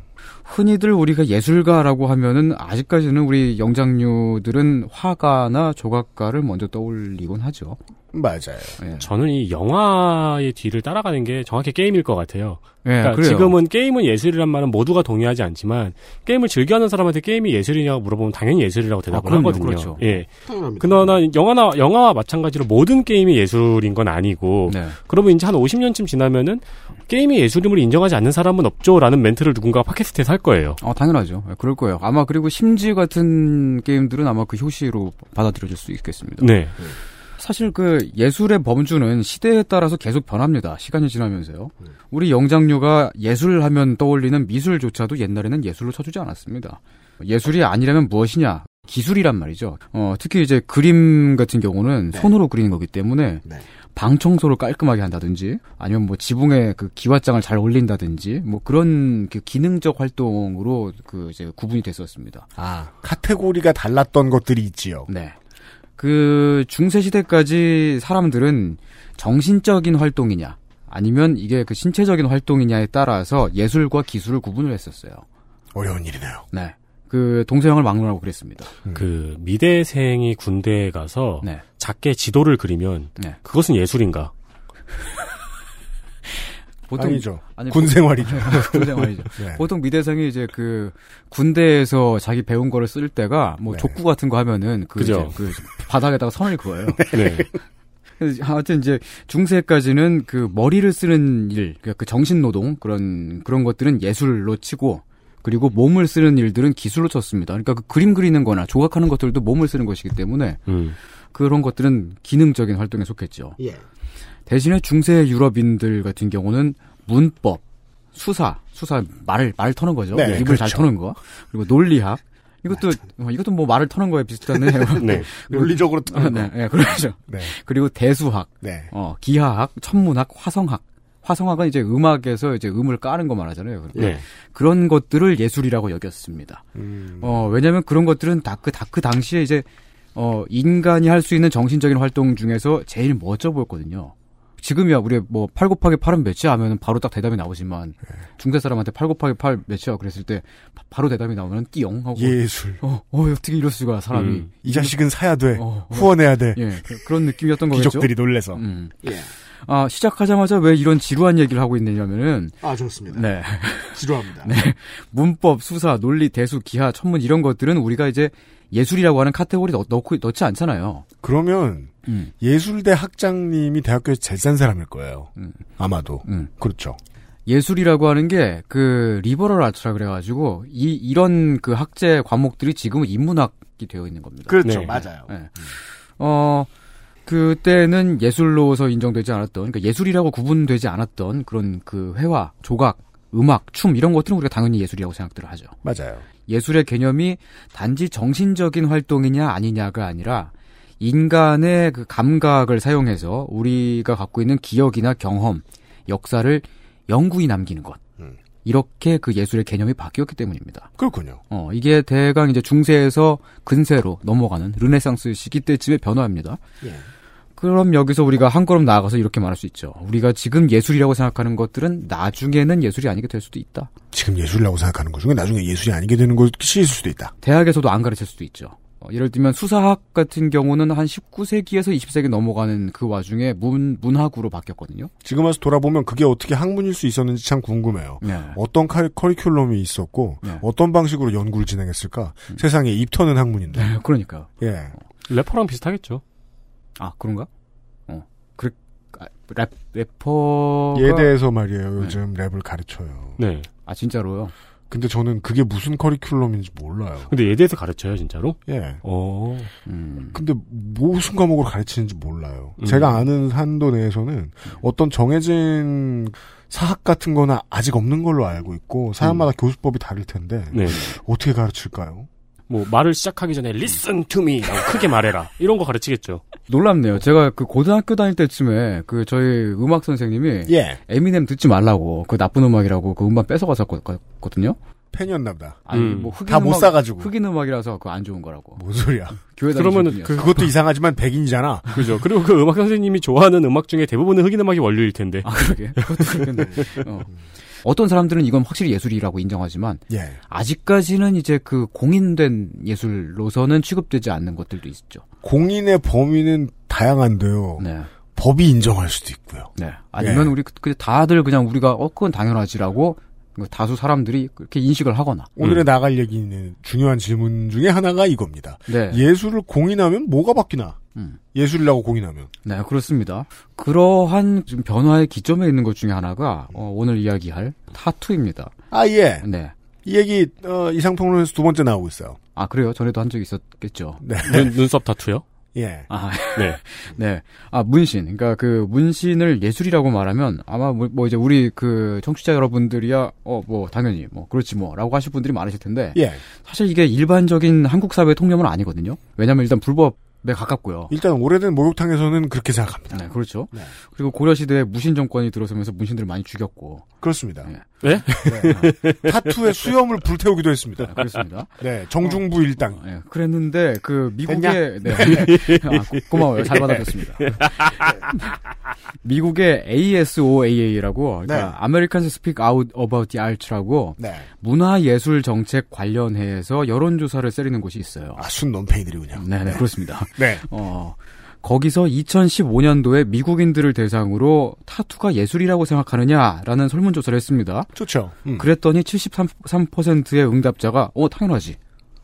흔히들 우리가 예술가라고 하면은 아직까지는 우리 영장류들은 화가나 조각가를 먼저 떠올리곤 하죠. 맞아요. 예. 저는 이 영화의 뒤를 따라가는 게 정확히 게임일 것 같아요. 예, 그러니까 그래요. 지금은 게임은 예술이란 말은 모두가 동의하지 않지만 게임을 즐겨하는 사람한테 게임이 예술이냐고 물어보면 당연히 예술이라고 대답을 아, 하거든요. 그렇죠. 예. 그러나 영화나 영화와 마찬가지로 모든 게임이 예술인 건 아니고 네. 그러면 이제 한 50년쯤 지나면은 게임이 예술임을 인정하지 않는 사람은 없죠라는 멘트를 누군가 팟캐스트에서 할 거예요. 어, 당연하죠. 예, 그럴 거예요. 아마 그리고 심지 같은 게임들은 아마 그 효시로 받아들여질 수 있겠습니다. 네. 사실 그 예술의 범주는 시대에 따라서 계속 변합니다. 시간이 지나면서요. 우리 영장류가 예술 하면 떠올리는 미술조차도 옛날에는 예술로 쳐주지 않았습니다. 예술이 아니라면 무엇이냐? 기술이란 말이죠. 어, 특히 이제 그림 같은 경우는 손으로 그리는 거기 때문에 네. 방 청소를 깔끔하게 한다든지 아니면 뭐 지붕에 그 기와장을 잘 올린다든지 뭐 그런 그 기능적 활동으로 그 이제 구분이 됐었습니다. 아 카테고리가 달랐던 것들이 있지요. 네. 그 중세 시대까지 사람들은 정신적인 활동이냐 아니면 이게 그 신체적인 활동이냐에 따라서 예술과 기술을 구분을 했었어요. 어려운 일이네요. 네. 그 동서양을 막론하고 그랬습니다. 그 미대생이 군대에 가서 네. 작게 지도를 그리면 네. 그것은 예술인가? 아니죠. 아니, 군 생활이죠. 군 생활이죠. 네. 보통 미대생이 이제 그 군대에서 자기 배운 거를 쓸 때가 뭐 네. 족구 같은 거 하면은 그, 그죠. 이제 그 바닥에다가 선을 그어요. 네. 하여튼 이제 중세까지는 그 머리를 쓰는 일, 그러니까 그 정신 노동 그런 그런 것들은 예술로 치고 그리고 몸을 쓰는 일들은 기술로 쳤습니다. 그러니까 그 그림 그리는 거나 조각하는 것들도 몸을 쓰는 것이기 때문에 음. 그런 것들은 기능적인 활동에 속했죠. 예. 대신에 중세 유럽인들 같은 경우는 문법, 수사, 수사 말을 말 터는 거죠. 네, 입을 잘 그렇죠. 터는 거. 그리고 논리학. 이것도 어, 이것도 뭐 말을 터는 거에 비슷하네요. 네. 논리적으로 아, 네, 네, 그렇죠. 네. 그리고 대수학, 네. 어, 기하학, 천문학, 화성학. 화성학은 이제 음악에서 이제 음을 까는 거 말하잖아요. 네. 그런 것들을 예술이라고 여겼습니다. 음. 어, 왜냐면 그런 것들은 다 그, 다 그 당시에 이제, 어, 인간이 할 수 있는 정신적인 활동 중에서 제일 멋져 보였거든요. 지금이야, 우리 뭐, 8 곱하기 8은 몇이야 하면은 바로 딱 대답이 나오지만, 중세 사람한테 8 곱하기 8 몇이야 그랬을 때, 바- 바로 대답이 나오면 띠용 하고, 예술. 어, 어, 어떻게 이럴 수가, 사람이. 음. 이 자식은 사야 돼. 어, 어. 후원해야 돼. 예, 그, 런 느낌이었던 거겠죠. 귀족들이 놀래서. 음. 예. 아, 시작하자마자 왜 이런 지루한 얘기를 하고 있느냐면은, 아, 좋습니다. 네. 지루합니다. 문법, 수사, 논리, 대수, 기하, 천문 이런 것들은 우리가 이제 예술이라고 하는 카테고리 넣, 넣고, 넣지 않잖아요. 그러면 음. 예술대 학장님이 대학교에서 제일 센 사람일 거예요. 음. 아마도. 음. 그렇죠. 예술이라고 하는 게 그 liberal art라 그래가지고 이 이런 그 학제 과목들이 지금은 인문학이 되어 있는 겁니다. 그렇죠. 네. 맞아요. 네. 어 그때는 예술로서 인정되지 않았던 그러니까 예술이라고 구분되지 않았던 그런 그 회화, 조각, 음악, 춤 이런 것들은 우리가 당연히 예술이라고 생각들을 하죠. 맞아요. 예술의 개념이 단지 정신적인 활동이냐 아니냐가 아니라 인간의 그 감각을 사용해서 우리가 갖고 있는 기억이나 경험, 역사를 영구히 남기는 것. 음. 이렇게 그 예술의 개념이 바뀌었기 때문입니다. 그렇군요. 어, 이게 대강 이제 중세에서 근세로 넘어가는 르네상스 시기 때쯤의 변화입니다. 예. 그럼 여기서 우리가 한 걸음 나아가서 이렇게 말할 수 있죠. 우리가 지금 예술이라고 생각하는 것들은 나중에는 예술이 아니게 될 수도 있다. 지금 예술이라고 생각하는 것 중에 나중에 예술이 아니게 되는 것이 있을 수도 있다. 대학에서도 안 가르칠 수도 있죠. 어, 예를 들면 수사학 같은 경우는 한 19세기에서 20세기 넘어가는 그 와중에 문, 문학으로 바뀌었거든요. 지금 와서 돌아보면 그게 어떻게 학문일 수 있었는지 참 궁금해요. 네. 어떤 카리, 커리큘럼이 있었고 네. 어떤 방식으로 연구를 진행했을까? 세상에 입터는 학문인데. 네, 그러니까요. 예. 래퍼랑 비슷하겠죠. 아, 그런가? 어. 그래, 아, 랩, 래퍼가. 예대에서 말이에요. 요즘 랩을 가르쳐요. 네. 아, 진짜로요? 근데 저는 그게 무슨 커리큘럼인지 몰라요. 근데 예대에서 가르쳐요, 진짜로? 예. 어. 음. 근데 무슨 과목으로 가르치는지 몰라요. 음. 제가 아는 한도 내에서는 어떤 정해진 사학 같은 거나 아직 없는 걸로 알고 있고 사람마다 교수법이 다를 텐데 네. 어떻게 가르칠까요? 뭐 말을 시작하기 전에 listen to me 라고 크게 말해라. 이런 거 가르치겠죠. 놀랍네요. 제가 그 고등학교 다닐 때쯤에 그 저희 음악 선생님이 예. 에미넴 듣지 말라고 그 나쁜 음악이라고 그 음반 뺏어갔었거든요. 팬이었나 보다. 아니 음. 뭐 흑인 다못 음악- 사가지고. 흑인 음악이라서 그 안 좋은 거라고. 뭔 소리야. 교회 그러면은 다니실 그-. 그것도 이상하지만 백인이잖아. 그죠. 그리고 그 음악 선생님이 좋아하는 음악 중에 대부분은 흑인 음악이 원료일 텐데. 아 그러게. 그것도 그렇겠네. 어. 어떤 사람들은 이건 확실히 예술이라고 인정하지만 예. 아직까지는 이제 그 공인된 예술로서는 취급되지 않는 것들도 있죠. 공인의 범위는 다양한데요. 네. 법이 인정할 수도 있고요. 네. 아니면 예. 우리 그- 그 다들 그냥 우리가 어 그건 당연하지라고 다수 사람들이 그렇게 인식을 하거나. 오늘의 나갈 얘기는 중요한 질문 중에 하나가 이겁니다. 네. 예술을 공인하면 뭐가 바뀌나? 음. 예술이라고 공인하면. 네, 그렇습니다. 그러한 좀 변화의 기점에 있는 것 중에 하나가 어, 오늘 이야기할 타투입니다. 아, 예. 네. 이 얘기, 어, 이상평론에서 두 번째 나오고 있어요. 아 그래요? 전에도 한 적이 있었겠죠. 네. 눈, 눈썹 타투요? 예. 아, 네. 네. 아, 문신. 그러니까 그 문신을 예술이라고 말하면 아마 뭐, 뭐 이제 우리 그 청취자 여러분들이야 어 뭐 당연히 뭐 그렇지 뭐라고 하실 분들이 많으실 텐데 예. 사실 이게 일반적인 한국 사회의 통념은 아니거든요. 왜냐면 일단 불법 에 가깝고요. 일단 오래된 목욕탕에서는 그렇게 생각합니다. 네, 그렇죠. 네. 그리고 고려 시대에 무신 정권이 들어서면서 문신들을 많이 죽였고. 그렇습니다. 네. 네? 네. 타투의 수염을 불태우기도 했습니다. 네, 그렇습니다. 네. 정중부 일당. 네, 그랬는데 그? 미국의 네. 아, 고- 고마워요. 잘 받아줬습니다. 미국의 ASOAA라고 네. 그러니까 Americans Speak Out About the Arts라고 네. 문화예술 정책 관련해서 여론조사를 세리는 곳이 있어요. 아, 순 논페이들이군요. 네, 네, 그렇습니다. 네. 어, 거기서 2015년도에 미국인들을 대상으로 타투가 예술이라고 생각하느냐라는 설문조사를 했습니다. 좋죠. 음. 그랬더니 73%의 응답자가 어 당연하지.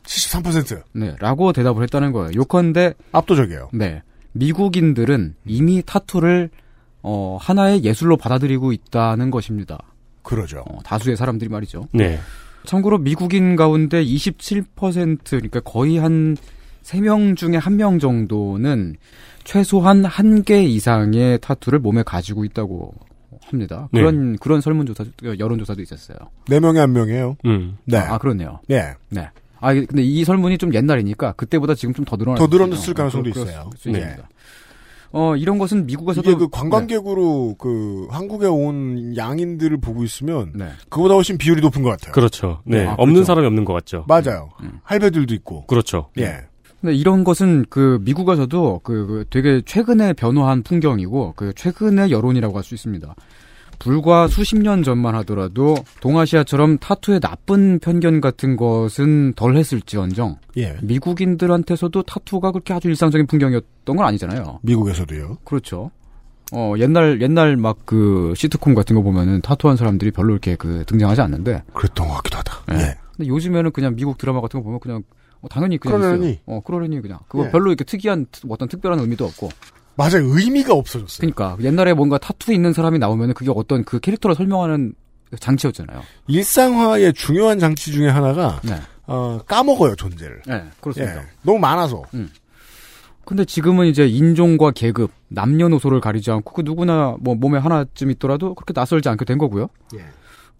73%. 네, 라고 대답을 했다는 거예요. 요컨대 압도적이에요. 네. 미국인들은 이미 타투를 어, 하나의 예술로 받아들이고 있다는 것입니다. 그러죠. 어, 다수의 사람들이 말이죠. 네. 참고로 미국인 가운데 27% 그러니까 거의 한 3명 중에 1명 정도는 최소한 한 개 이상의 타투를 몸에 가지고 있다고 합니다. 네. 그런 그런 설문조사 여론조사도 있었어요. 네 명에 한 명이에요. 음. 네. 아, 그렇네요. 네. 네. 아 근데 이 설문이 좀 옛날이니까 그때보다 지금 좀 더 늘어났 더 늘어났을 가능성도 그럴 있어요. 수 있습니다. 어 이런 것은 미국에서도 이게 그 관광객으로 그 한국에 온 양인들을 보고 있으면 네. 그보다 훨씬 비율이 높은 것 같아요. 그렇죠. 네. 아, 없는 그렇죠. 사람이 없는 것 같죠. 맞아요. 음. 할배들도 있고. 그렇죠. 예. 근데 이런 것은 그 미국에서도 그, 그 되게 최근에 변화한 풍경이고 그 최근의 여론이라고 할 수 있습니다. 불과 수십 년 전만 하더라도 동아시아처럼 타투의 나쁜 편견 같은 것은 덜 했을지언정 예. 미국인들한테서도 타투가 그렇게 아주 일상적인 풍경이었던 건 아니잖아요. 미국에서도요. 그렇죠. 어 옛날 옛날 막 그 시트콤 같은 거 보면은 타투한 사람들이 별로 이렇게 그 등장하지 않는데 그랬던 것 같기도 하다. 예. 예. 근데 요즘에는 그냥 미국 드라마 같은 거 보면 그냥 어, 당연히 그냥 그러려니. 있어요. 어 그러려니 그냥 그거 예. 별로 이렇게 특이한 트- 어떤 특별한 의미도 없고 맞아요. 의미가 없어졌어요. 그러니까 옛날에 뭔가 타투 있는 사람이 나오면은 그게 어떤 그 캐릭터를 설명하는 장치였잖아요. 일상화의 중요한 장치 중에 하나가 네. 어, 까먹어요 존재를. 네, 그렇습니다. 예. 너무 많아서. 근데 지금은 이제 인종과 계급, 남녀노소를 가리지 않고 그 누구나 뭐 몸에 하나쯤 있더라도 그렇게 낯설지 않게 된 거고요. 예.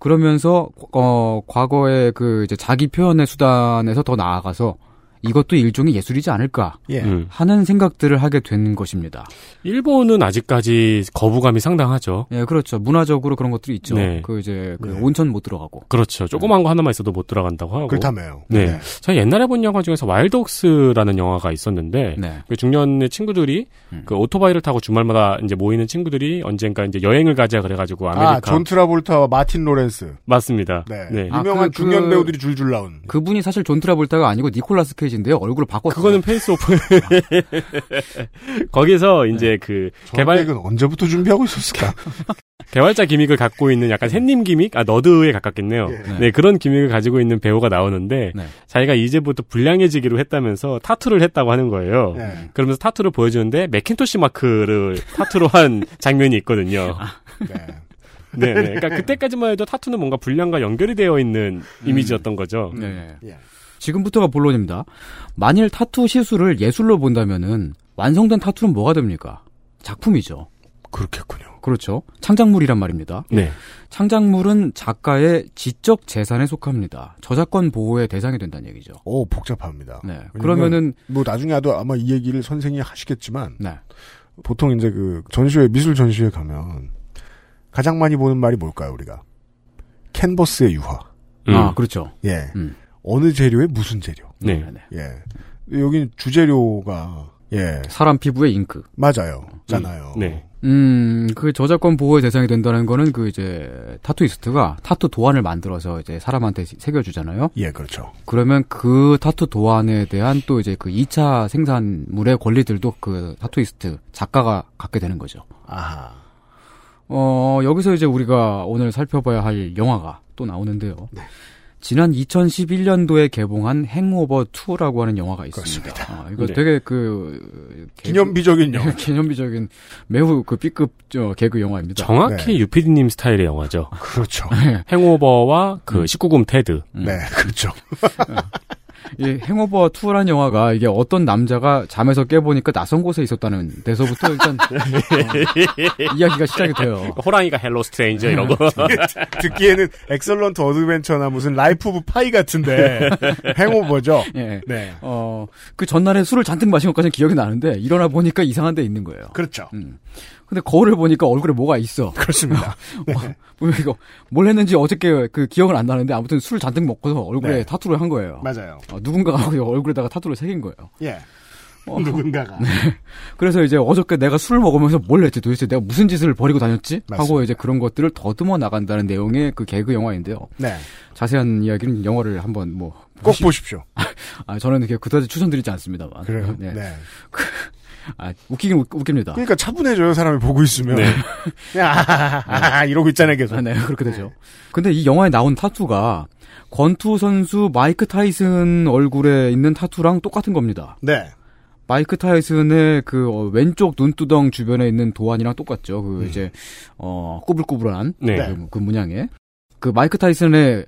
그러면서 어 과거의 그 이제 자기 표현의 수단에서 더 나아가서 이것도 일종의 예술이지 않을까 예. 음. 하는 생각들을 하게 된 것입니다. 일본은 아직까지 거부감이 상당하죠. 예, 그렇죠. 문화적으로 그런 것들이 있죠. 네. 그 이제 그 네. 온천 못 들어가고. 그렇죠. 조그만 거 하나만 있어도 못 들어간다고 하고. 그렇다며요. 네. 제가 옛날에 본 영화 중에서 와일드옥스라는 영화가 있었는데 네. 그 중년의 친구들이 음. 그 오토바이를 타고 주말마다 이제 모이는 친구들이 언젠가 이제 여행을 가자 그래가지고 아메리카 아, 존 트라볼타와 마틴 로렌스. 맞습니다. 네. 네. 아, 유명한 그- 중년 그- 배우들이 줄줄 나온. 그분이 사실 존 트라볼타가 아니고 니콜라스 케이지인데요. 얼굴을 바꿨어요. 그거는 Face Off. 거기서 이제 그 개발 개발 은 언제부터 준비하고 있었을까? 개발자 gimmick을 갖고 있는 약간 샌님 gimmick, 아 nerd에 가깝겠네요. 예. 네. 그런 gimmick을 가지고 있는 배우가 나오는데 네. 자기가 이제부터 불량해지기로 했다면서 타투를 했다고 하는 거예요. 네. 그러면서 타투를 보여주는데 맥킨토시 마크를 타투로 한 장면이 있거든요. 네. 네, 네. 그러니까 그때까지만 해도 타투는 뭔가 불량과 연결이 되어 있는 이미지였던 거죠. 네. 예. 지금부터가 본론입니다. 만일 타투 시술을 예술로 본다면은 완성된 타투는 뭐가 됩니까? 작품이죠. 그렇겠군요. 그렇죠. 창작물이란 말입니다. 네. 창작물은 작가의 지적 재산에 속합니다. 저작권 보호의 대상이 된다는 얘기죠. 오, 복잡합니다. 네. 그러면은 뭐 나중에도 아마 이 얘기를 선생이 하시겠지만 네. 보통 이제 그 전시회 미술 전시회 가면 가장 많이 보는 말이 뭘까요, 우리가? 캔버스에 유화. 음. 아, 그렇죠. 예. 음. 어느 재료에 무슨 재료. 네. 네. 예. 여긴 주재료가 예. 사람 피부에 잉크. 맞아요. 잖아요. 네. 음, 그 저작권 보호의 대상이 된다는 거는 그 이제 타투이스트가 타투 도안을 만들어서 이제 사람한테 새겨주잖아요. 예, 그렇죠. 그러면 그 타투 도안에 대한 또 이제 그 2차 생산물의 권리들도 그 타투이스트 작가가 갖게 되는 거죠. 아하. 어, 여기서 이제 우리가 오늘 살펴봐야 할 영화가 또 나오는데요. 지난 2011년도에 개봉한 행오버 2라고 하는 영화가 있습니다. 아, 이거 네. 되게 그 기념비적인 영화. 기념비적인 매우 그 B급 저 개그 영화입니다. 정확히 네. 유피디님 스타일의 영화죠. 그렇죠. 행오버와 그 19금 테드. 네, 그렇죠. 이 행오버 2라는 영화가 이게 어떤 남자가 잠에서 깨보니까 낯선 곳에 있었다는 데서부터 일단 어, 이야기가 시작이 돼요. 호랑이가 hello stranger 이런 거. 듣기에는 Excellent Adventure나 무슨 Life of Pi 같은데 Hangover죠. 예. 네. 어, 그 전날에 술을 잔뜩 마신 것까지는 기억이 나는데 일어나 보니까 이상한 데 있는 거예요. 그렇죠. 음. 근데 거울을 보니까 얼굴에 뭐가 있어. 그렇습니다. 뭐 이거 뭘 했는지 어저께 그 기억은 안 나는데 아무튼 술을 잔뜩 먹고서 얼굴에 네. 타투를 한 거예요. 맞아요. 어, 누군가가 그 얼굴에다가 타투를 새긴 거예요. 예. 어, 누군가가. 그래서 이제 어저께 내가 술을 먹으면서 뭘 했지 도대체 내가 무슨 짓을 벌이고 다녔지? 하고 맞습니다. 이제 그런 것들을 더듬어 나간다는 내용의 그 개그 영화인데요. 네. 자세한 이야기는 영화를 한번 뭐 꼭 보시- 보십시오. 아 저는 이렇게 그다지 추천드리지 않습니다만. 그래요. 네. 네. 아, 웃기긴 웃, 웃깁니다. 그러니까 차분해져요 사람이 보고 있으면. 네. 야, 아, 이러고 있잖아요 계속. 아, 네, 그렇게 되죠. 근데 이 영화에 나온 타투가 권투 선수 마이크 타이슨 얼굴에 있는 타투랑 똑같은 겁니다. 네. 마이크 타이슨의 그 어, 왼쪽 눈두덩 주변에 있는 도안이랑 똑같죠. 그 이제 어 꾸불꾸불한 네. 그, 그 문양에 그 마이크 타이슨의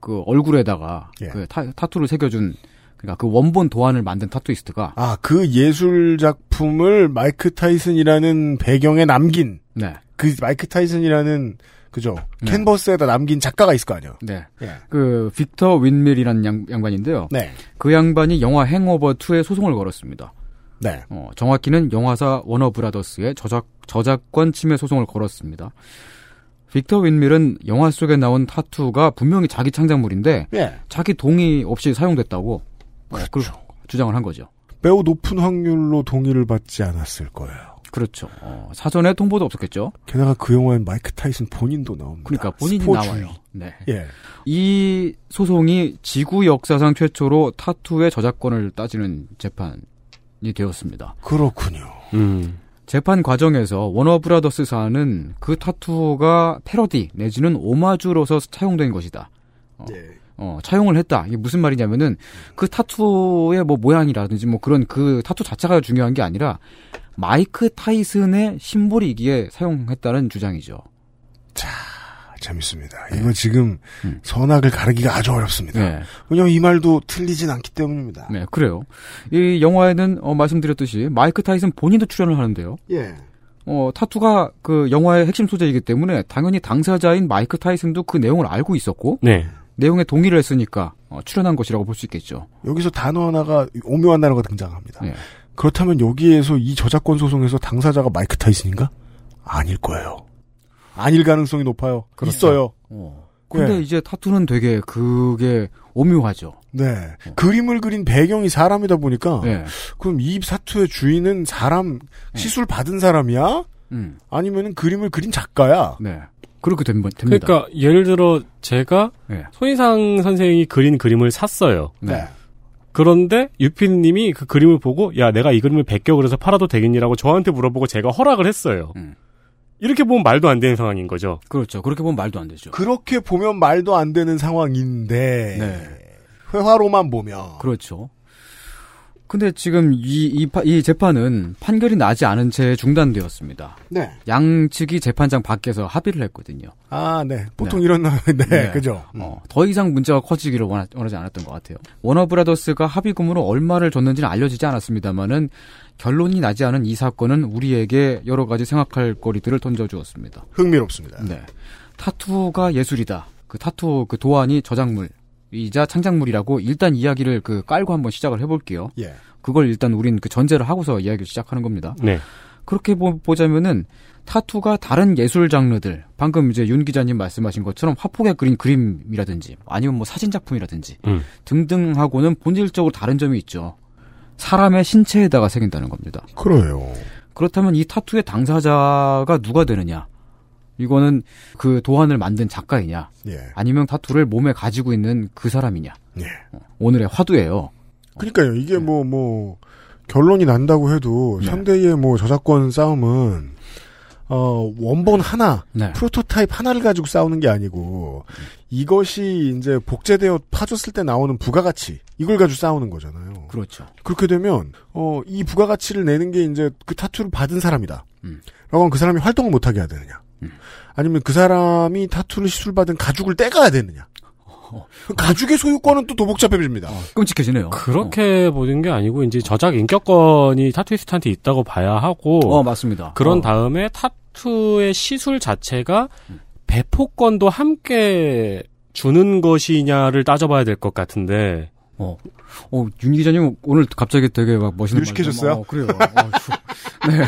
그 얼굴에다가 예. 그 타, 타투를 새겨준 그러니까 그 원본 도안을 만든 타투이스트가 아, 그 예술 작품을 마이크 타이슨이라는 배경에 남긴 네. 그 마이크 타이슨이라는 그죠 네. 캔버스에다 남긴 작가가 있을 거 아니에요. 네. 예. 그 빅터 윗밀이라는 양, 양반인데요. 네. 그 양반이 영화 행오버 2에 소송을 걸었습니다. 네. 어, 정확히는 영화사 워너 브라더스의 저작 저작권 침해 소송을 걸었습니다. 빅터 윈밀은 영화 속에 나온 타투가 분명히 자기 창작물인데 예. 자기 동의 없이 사용됐다고 어, 그 주장을 한 거죠. 매우 높은 확률로 동의를 받지 않았을 거예요. 그렇죠. 어, 사전에 통보도 없었겠죠. 게다가 그 영화엔 마이크 타이슨 본인도 나옵니다. 그러니까 본인이 스포츠위. 나와요. 네. 예. 이 소송이 지구 역사상 최초로 타투의 저작권을 따지는 재판이 되었습니다. 그렇군요. 음. 재판 과정에서 워너브라더스사는 그 타투가 패러디 내지는 오마주로서 차용된 것이다. 어, 예. 어, 차용을 했다. 이게 무슨 말이냐면은 그 타투의 뭐 모양이라든지 뭐 그런 그 타투 자체가 중요한 게 아니라 마이크 타이슨의 심볼이기에 사용했다는 주장이죠. 아, 재밌습니다. 이거 지금 선악을 가르기가 아주 어렵습니다. 네. 왜냐면 이 말도 틀리진 않기 때문입니다. 네, 그래요. 이 영화에는 어, 말씀드렸듯이 마이크 타이슨 본인도 출연을 하는데요. 예. 어, 타투가 그 영화의 핵심 소재이기 때문에 당연히 당사자인 마이크 타이슨도 그 내용을 알고 있었고 네. 내용에 동의를 했으니까 어, 출연한 것이라고 볼 수 있겠죠. 여기서 단어 하나가 오묘한 단어가 등장합니다. 네. 그렇다면 여기에서 이 저작권 소송에서 당사자가 마이크 타이슨인가? 아닐 거예요. 아닐 가능성이 높아요. 그렇죠. 있어요. 어. 근데 예. 이제 타투는 되게 그게 오묘하죠. 네. 그림을 그린 배경이 사람이다 보니까 네. 그럼 이 사투의 주인은 사람 시술 받은 사람이야? 음. 아니면은 그림을 그린 작가야? 네. 그렇게 된, 됩니다. 그러니까 예를 들어 제가 네. 손희상 선생이 그린 그림을 샀어요. 네. 그런데 유피님이 그 그림을 보고 야 내가 이 그림을 베껴 그래서 팔아도 되겠니라고 저한테 물어보고 제가 허락을 했어요. 음. 이렇게 보면 말도 안 되는 상황인 거죠. 그렇죠. 그렇게 보면 말도 안 되죠. 그렇게 보면 말도 안 되는 상황인데 네. 회화로만 보면 그렇죠. 근데 지금 이, 이, 파- 이 재판은 판결이 나지 않은 채 중단되었습니다. 네. 양측이 재판장 밖에서 합의를 했거든요. 아, 네. 보통 네. 이런 네, 네. 그죠. 음. 어, 더 이상 문제가 커지기를 원하, 원하 지 않았던 것 같아요. 워너브라더스가 합의금으로 얼마를 줬는지는 알려지지 않았습니다만은 결론이 나지 않은 이 사건은 우리에게 여러 가지 생각할 거리들을 던져주었습니다. 흥미롭습니다. 네. 타투가 예술이다. 그 타투 그 도안이 저작물 이자 창작물이라고 일단 이야기를 그 깔고 한번 시작을 해볼게요. 예. 그걸 일단 우린 그 전제를 하고서 이야기를 시작하는 겁니다. 네. 그렇게 보, 보자면은 타투가 다른 예술 장르들 방금 이제 윤 기자님 말씀하신 것처럼 화폭에 그린 그림이라든지 아니면 뭐 사진 작품이라든지 음. 등등하고는 본질적으로 다른 점이 있죠. 사람의 신체에다가 새긴다는 겁니다. 그래요. 그렇다면 이 타투의 당사자가 누가 되느냐? 이거는 그 도안을 만든 작가이냐? 예. 아니면 타투를 몸에 가지고 있는 그 사람이냐? 예. 오늘의 화두예요. 그러니까요. 이게 뭐, 뭐, 결론이 난다고 해도, 네. 현대의 뭐, 저작권 싸움은, 어, 원본 하나, 네. 프로토타입 하나를 가지고 싸우는 게 아니고, 이것이 이제 복제되어 파줬을 때 나오는 부가가치, 이걸 가지고 싸우는 거잖아요. 그렇죠. 그렇게 되면, 어, 이 부가가치를 내는 게 이제 그 타투를 받은 사람이다. 음. 라고 하면 그 사람이 활동을 못 하게 해야 되느냐. 아니면 그 사람이 타투를 시술받은 가죽을 떼가야 되느냐. 그 가죽의 소유권은 또더 복잡해집니다. 끔찍해지네요. 그렇게 보는 게 아니고 이제 저작 인격권이 타투이스트한테 있다고 봐야 하고 어, 맞습니다. 그런 어. 다음에 타투의 시술 자체가 배포권도 함께 주는 것이냐를 따져봐야 될 것 같은데 어, 어, 윤 기자님 오늘 갑자기 되게 막 멋있는 유식해졌어요? 어, 그래요. 어, 휴. 네.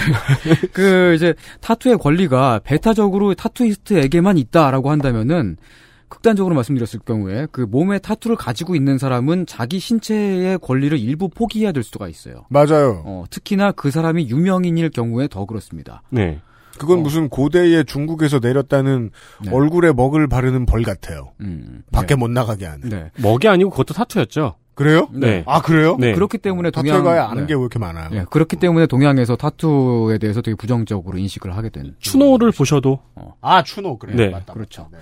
그 이제 타투의 권리가 배타적으로 타투이스트에게만 있다라고 한다면은 극단적으로 말씀드렸을 경우에 그 몸에 타투를 가지고 있는 사람은 자기 신체의 권리를 일부 포기해야 될 수가 있어요. 맞아요. 어, 특히나 그 사람이 유명인일 경우에 더 그렇습니다. 네. 그건 무슨 고대의 중국에서 내렸다는 네. 얼굴에 먹을 바르는 벌 같아요. 음, 밖에 네. 못 나가게 하는. 네. 먹이 아니고 그것도 타투였죠. 그래요? 네. 아 그래요? 네. 그렇기 때문에 동양 타투에 가야 아는 네. 게왜 이렇게 많아요? 예, 그렇기 때문에 동양에서 타투에 대해서 되게 부정적으로 인식을 하게 된. 추노를 보셔도 아 추노 그래요. 네. 맞다. 그렇죠. 네.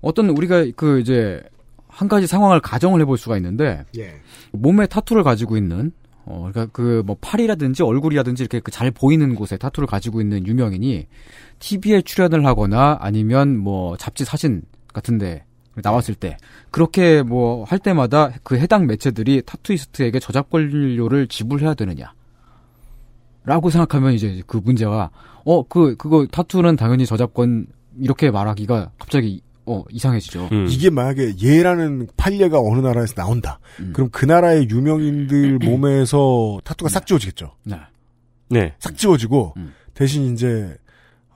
어떤 우리가 그 이제 한 가지 상황을 가정을 해볼 수가 있는데 예. 몸에 타투를 가지고 있는 어 그러니까 그 뭐 팔이라든지 얼굴이라든지 이렇게 그 잘 보이는 곳에 타투를 가지고 있는 유명인이 TV에 출연을 하거나 아니면 뭐 잡지 사진 같은데 나왔을 때 그렇게 뭐 할 때마다 그 해당 매체들이 타투이스트에게 저작 권료를 지불해야 되느냐? 라고 생각하면 이제 그 문제가 어그 그거 타투는 당연히 저작권 이렇게 말하기가 갑자기 어 이상해지죠. 음. 이게 만약에 얘라는 판례가 어느 나라에서 나온다. 음. 그럼 그 나라의 유명인들 몸에서 타투가 싹 지워지겠죠. 네. 네. 싹 지워지고 음. 대신 이제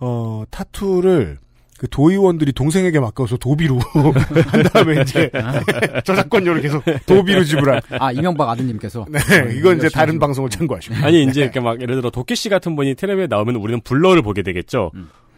어 타투를 그 도의원들이 동생에게 맡겨서 도비로 한 다음에 이제 저작권료를 계속 도비로 지불한. 아 이명박 아드님께서 네, 이건 이제 다른 방송을 참고하시면. 아니 이제 이렇게 막 예를 들어 도끼 씨 같은 분이 텔레비에 나오면 우리는 블러를 보게 되겠죠.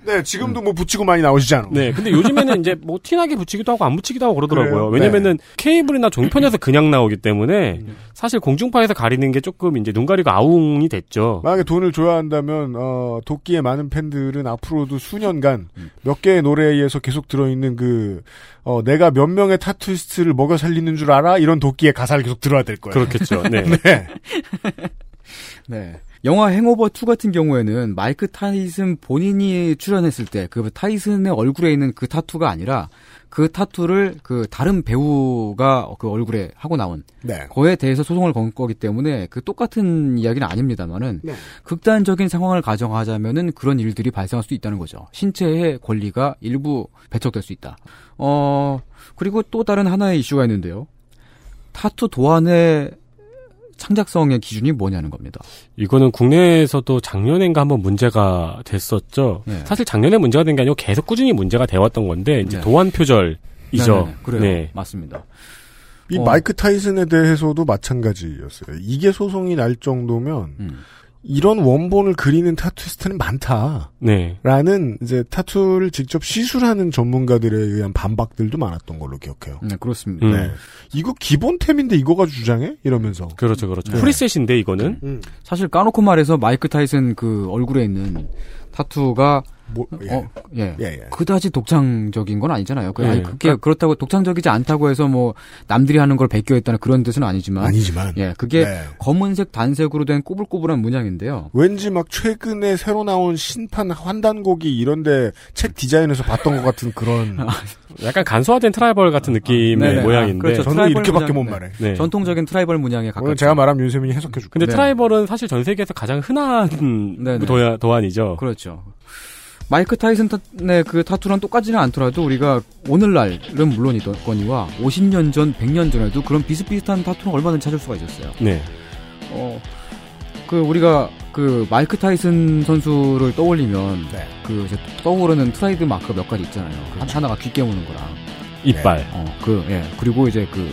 네, 지금도 뭐 붙이고 많이 나오시잖아. 네, 근데 요즘에는 이제 뭐 티나게 붙이기도 하고 안 붙이기도 하고 그러더라고요. 그래요? 왜냐면은 케이블이나 종편에서 그냥 나오기 때문에 사실 공중파에서 가리는 게 조금 이제 눈 가리고 아웅이 됐죠. 만약에 돈을 줘야 한다면 어, 도끼의 많은 팬들은 앞으로도 수년간 몇 개의 노래에 의해서 계속 들어있는 그 어, 내가 몇 명의 타투이스트를 먹여 살리는 줄 알아? 이런 도끼의 가사를 계속 들어야 될 거예요. 그렇겠죠. 네. 네. 네. 영화 Hangover 2 같은 경우에는 마이크 타이슨 본인이 출연했을 때 그 타이슨의 얼굴에 있는 그 타투가 아니라 그 타투를 그 다른 배우가 그 얼굴에 하고 나온 네. 거에 대해서 소송을 건 거기 때문에 그 똑같은 이야기는 아닙니다만은 네. 극단적인 상황을 가정하자면은 그런 일들이 발생할 수 있다는 거죠. 신체의 권리가 일부 배척될 수 있다. 어 그리고 또 다른 하나의 이슈가 있는데요. 타투 도안의 창작성의 기준이 뭐냐는 겁니다. 이거는 국내에서도 작년엔가 한번 문제가 됐었죠. 네. 사실 작년에 문제가 된 게 아니고 계속 꾸준히 문제가 되었던 건데 이제 네. 도안 표절이죠. 네네네. 그래요. 네. 맞습니다. 이 어. 마이크 타이슨에 대해서도 마찬가지였어요. 이게 소송이 날 정도면 음. 이런 원본을 그리는 타투이스트는 많다. 네. 라는 이제 타투를 직접 시술하는 전문가들에 의한 반박들도 많았던 걸로 기억해요. 네, 그렇습니다. 음. 네. 이거 기본템인데 이거 가지고 주장해? 이러면서. 그렇죠, 그렇죠. 네. 프리셋인데 이거는 음. 사실 까놓고 말해서 마이크 타이슨 그 얼굴에 있는 타투가 뭐, 예. 어, 예. 예, 예. 그다지 독창적인 건 아니잖아요. 그, 예. 아니, 그게 그렇다고 독창적이지 않다고 해서 뭐 남들이 하는 걸 베껴했다는 그런 뜻은 아니지만 아니지만. 예, 그게 네. 검은색 단색으로 된 꼬불꼬불한 문양인데요. 왠지 막 최근에 새로 나온 신판 환단고기 이런데 책 디자인에서 봤던 것 같은 그런. 약간 간소화된 tribal 같은 느낌의 네네. 모양인데. 아, 그렇죠. 저는 이렇게밖에 못 문양, 말해. 네. 전통적인 tribal 문양에 가깝죠. 제가 말하면 윤세민이 해석해 줄게. 근데 네. tribal은 사실 전 세계에서 가장 흔한. 도안, 도안이죠. 그렇죠. 마이크 타이슨의 그 타투랑 똑같지는 않더라도 우리가 오늘날은 물론이거니와 50년 전, 100년 전에도 그런 비슷비슷한 타투는 얼마든지 찾을 수가 있었어요. 네. 어, 그 우리가 그 마이크 타이슨 선수를 떠올리면 네. 그 이제 떠오르는 트레이드마크 몇 가지 있잖아요. 그 하나가 귀 깨무는 거랑, 이빨. 어, 그, 예. 그리고 이제 그,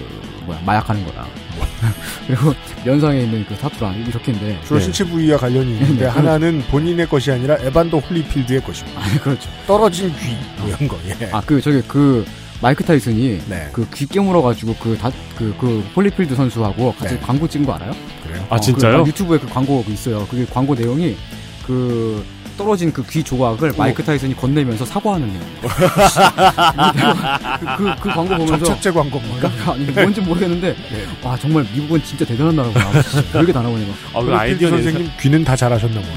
뭐야, 마약하는 거랑. 그리고 면상에 있는 그 타투랑 이렇게인데. 주로 네. 신체 부위와 관련이 있는데 네. 하나는 본인의 것이 아니라 에반더 홀리필드의 것입니다. 아, 그렇죠. 떨어진 귀, 뭐 이런 거, 예. 아, 그, 저기, 그, 마이크 타이슨이 네. 그 귀 깨물어 가지고 그, 다, 그, 그, 홀리필드 선수하고 같이 네. 광고 찍은 거 알아요? 그래요? 아, 어, 진짜요? 그 유튜브에 그 광고 그 있어요. 그게 광고 내용이 그 떨어진 그 귀 조각을 마이크 타이슨이 건네면서 사과하는 내용. 그, 그, 그 광고 보면서 접착제 광고. 뭐 이런 그러니까 아니 뭔지 모르겠는데 와 정말 미국은 진짜 대단한 나라구나. 별게 다 나오네. 막. 아, 그 아이디어 낸 선생님 귀는 다 자라셨나 보네.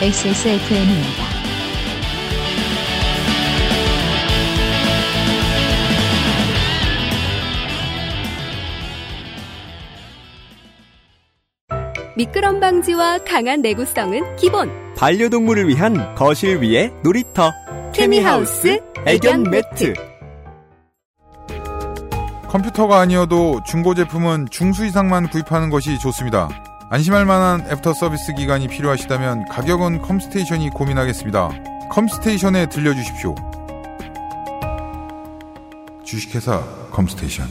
XSFM입니다. 미끄럼 방지와 강한 내구성은 기본. 반려동물을 위한 거실 위의 놀이터 케미하우스 애견 매트. 컴퓨터가 아니어도 중고 제품은 중수 이상만 구입하는 것이 좋습니다. 안심할 만한 애프터 서비스 기간이 필요하시다면 가격은 컴스테이션이 고민하겠습니다. 컴스테이션에 들려주십시오. 주식회사 컴스테이션.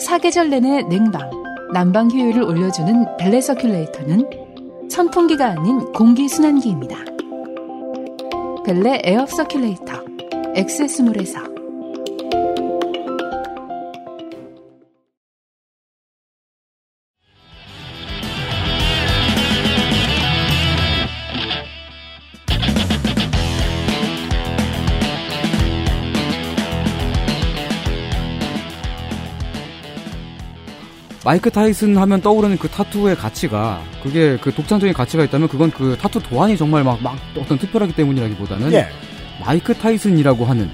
사계절 내내 냉방, 난방 효율을 올려주는 벨레 서큘레이터는 선풍기가 아닌 공기 순환기입니다. 벨레 에어 서큘레이터 XS몰에서 마이크 타이슨 하면 떠오르는 그 타투의 가치가 그게 그 독창적인 가치가 있다면 그건 그 타투 도안이 정말 막, 막 어떤 특별하기 때문이라기보다는 예. 마이크 타이슨이라고 하는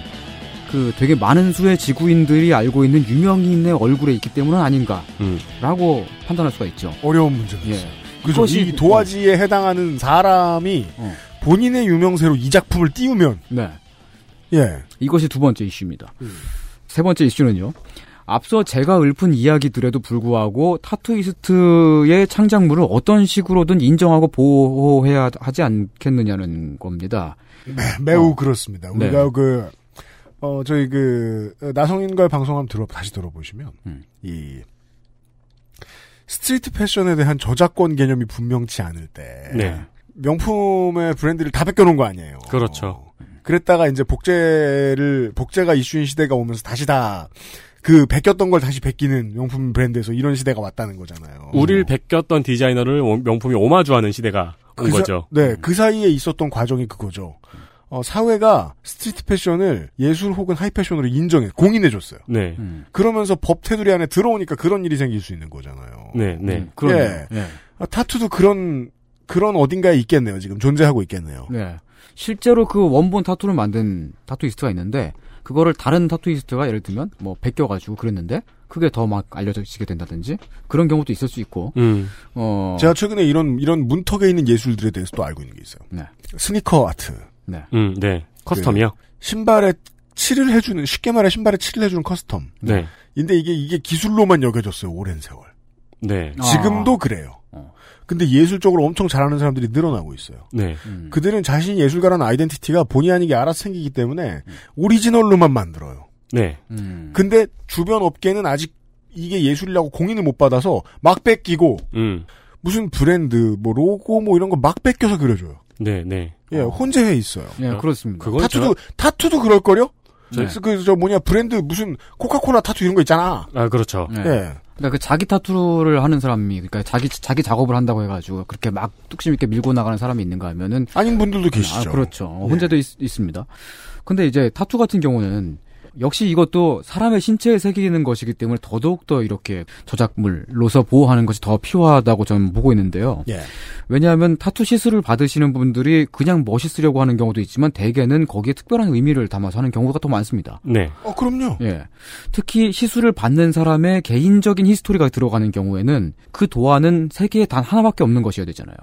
그 되게 많은 수의 지구인들이 알고 있는 유명인의 얼굴에 있기 때문은 아닌가라고 음. 판단할 수가 있죠. 어려운 문제가 예. 그죠? 이 도화지에 해당하는 사람이 어. 본인의 유명세로 이 작품을 띄우면 네. 예. 이것이 두 번째 이슈입니다. 음. 세 번째 이슈는요. 앞서 제가 읊은 이야기들에도 불구하고 타투이스트의 창작물을 어떤 식으로든 인정하고 보호해야 하지 않겠느냐는 겁니다. 네, 매우 어. 그렇습니다. 네. 우리가 그, 어, 저희 그, 어, 나성인과의 방송 한번 들어, 다시 들어보시면, 음. 이, 스트리트 패션에 대한 저작권 개념이 분명치 않을 때, 네. 명품의 브랜드를 다 베껴놓은 거 아니에요. 그렇죠. 그랬다가 이제 복제를, 복제가 이슈인 시대가 오면서 다시 다, 그, 베꼈던 걸 다시 베끼는 명품 브랜드에서 이런 시대가 왔다는 거잖아요. 우리를 베꼈던 디자이너를 오- 명품이 오마주하는 시대가 온 그 사- 거죠. 네, 그 사이에 있었던 과정이 그거죠. 어, 사회가 스트리트 패션을 예술 혹은 하이 패션으로 인정해, 공인해줬어요. 네. 음. 그러면서 법 테두리 안에 들어오니까 그런 일이 생길 수 있는 거잖아요. 네, 네. 음, 그러네요. 예. 예. 아, 타투도 그런, 그런 어딘가에 있겠네요. 지금 존재하고 있겠네요. 네. 실제로 그 원본 타투를 만든 타투이스트가 있는데 그거를 다른 타투이스트가 예를 들면 뭐 베껴가지고 그랬는데 그게 더 막 알려지게 된다든지 그런 경우도 있을 수 있고 음. 어 제가 최근에 이런, 이런 문턱에 있는 예술들에 대해서 또 알고 있는 게 있어요. 네. 스니커 아트. 네. 음, 네. 커스텀이요? 신발에 칠을 해주는, 쉽게 말해 신발에 칠을 해주는 커스텀. 네. 근데 이게, 이게 기술로만 여겨졌어요. 오랜 세월. 네. 아. 지금도 그래요. 어. 근데 예술적으로 엄청 잘하는 사람들이 늘어나고 있어요. 네. 음. 그들은 자신이 예술가라는 아이덴티티가 본의 아니게 알아서 생기기 때문에 음. 오리지널로만 만들어요. 네. 음. 근데 주변 업계는 아직 이게 예술이라고 공인을 못 받아서 막 뺏기고 음. 무슨 브랜드 뭐 로고 뭐 이런 거 막 뺏겨서 그려줘요. 네, 네. 예, 혼재해 있어요. 예, 그렇습니다. 타투도 타투도 그럴 거요? 네. 그저 뭐냐 브랜드 무슨 코카콜라 타투 이런 거 있잖아. 아, 그렇죠. 네. 예. 그러니까 그 자기 타투를 하는 사람이 그러니까 자기 자기 작업을 한다고 해가지고 그렇게 막 뚝심 있게 밀고 나가는 사람이 있는가 하면은 아닌 분들도 계시죠. 아, 그렇죠. 어, 혼자도 있, 있습니다. 근데 이제 타투 같은 경우는 역시 이것도 사람의 신체에 새기는 것이기 때문에 더더욱더 이렇게 저작물로서 보호하는 것이 더 필요하다고 저는 보고 있는데요. 예. 왜냐하면 타투 시술을 받으시는 분들이 그냥 멋있으려고 하는 경우도 있지만 대개는 거기에 특별한 의미를 담아서 하는 경우가 더 많습니다. 네. 어 그럼요. 예. 특히 시술을 받는 사람의 개인적인 히스토리가 들어가는 경우에는 그 도안은 세계에 단 하나밖에 없는 것이어야 되잖아요.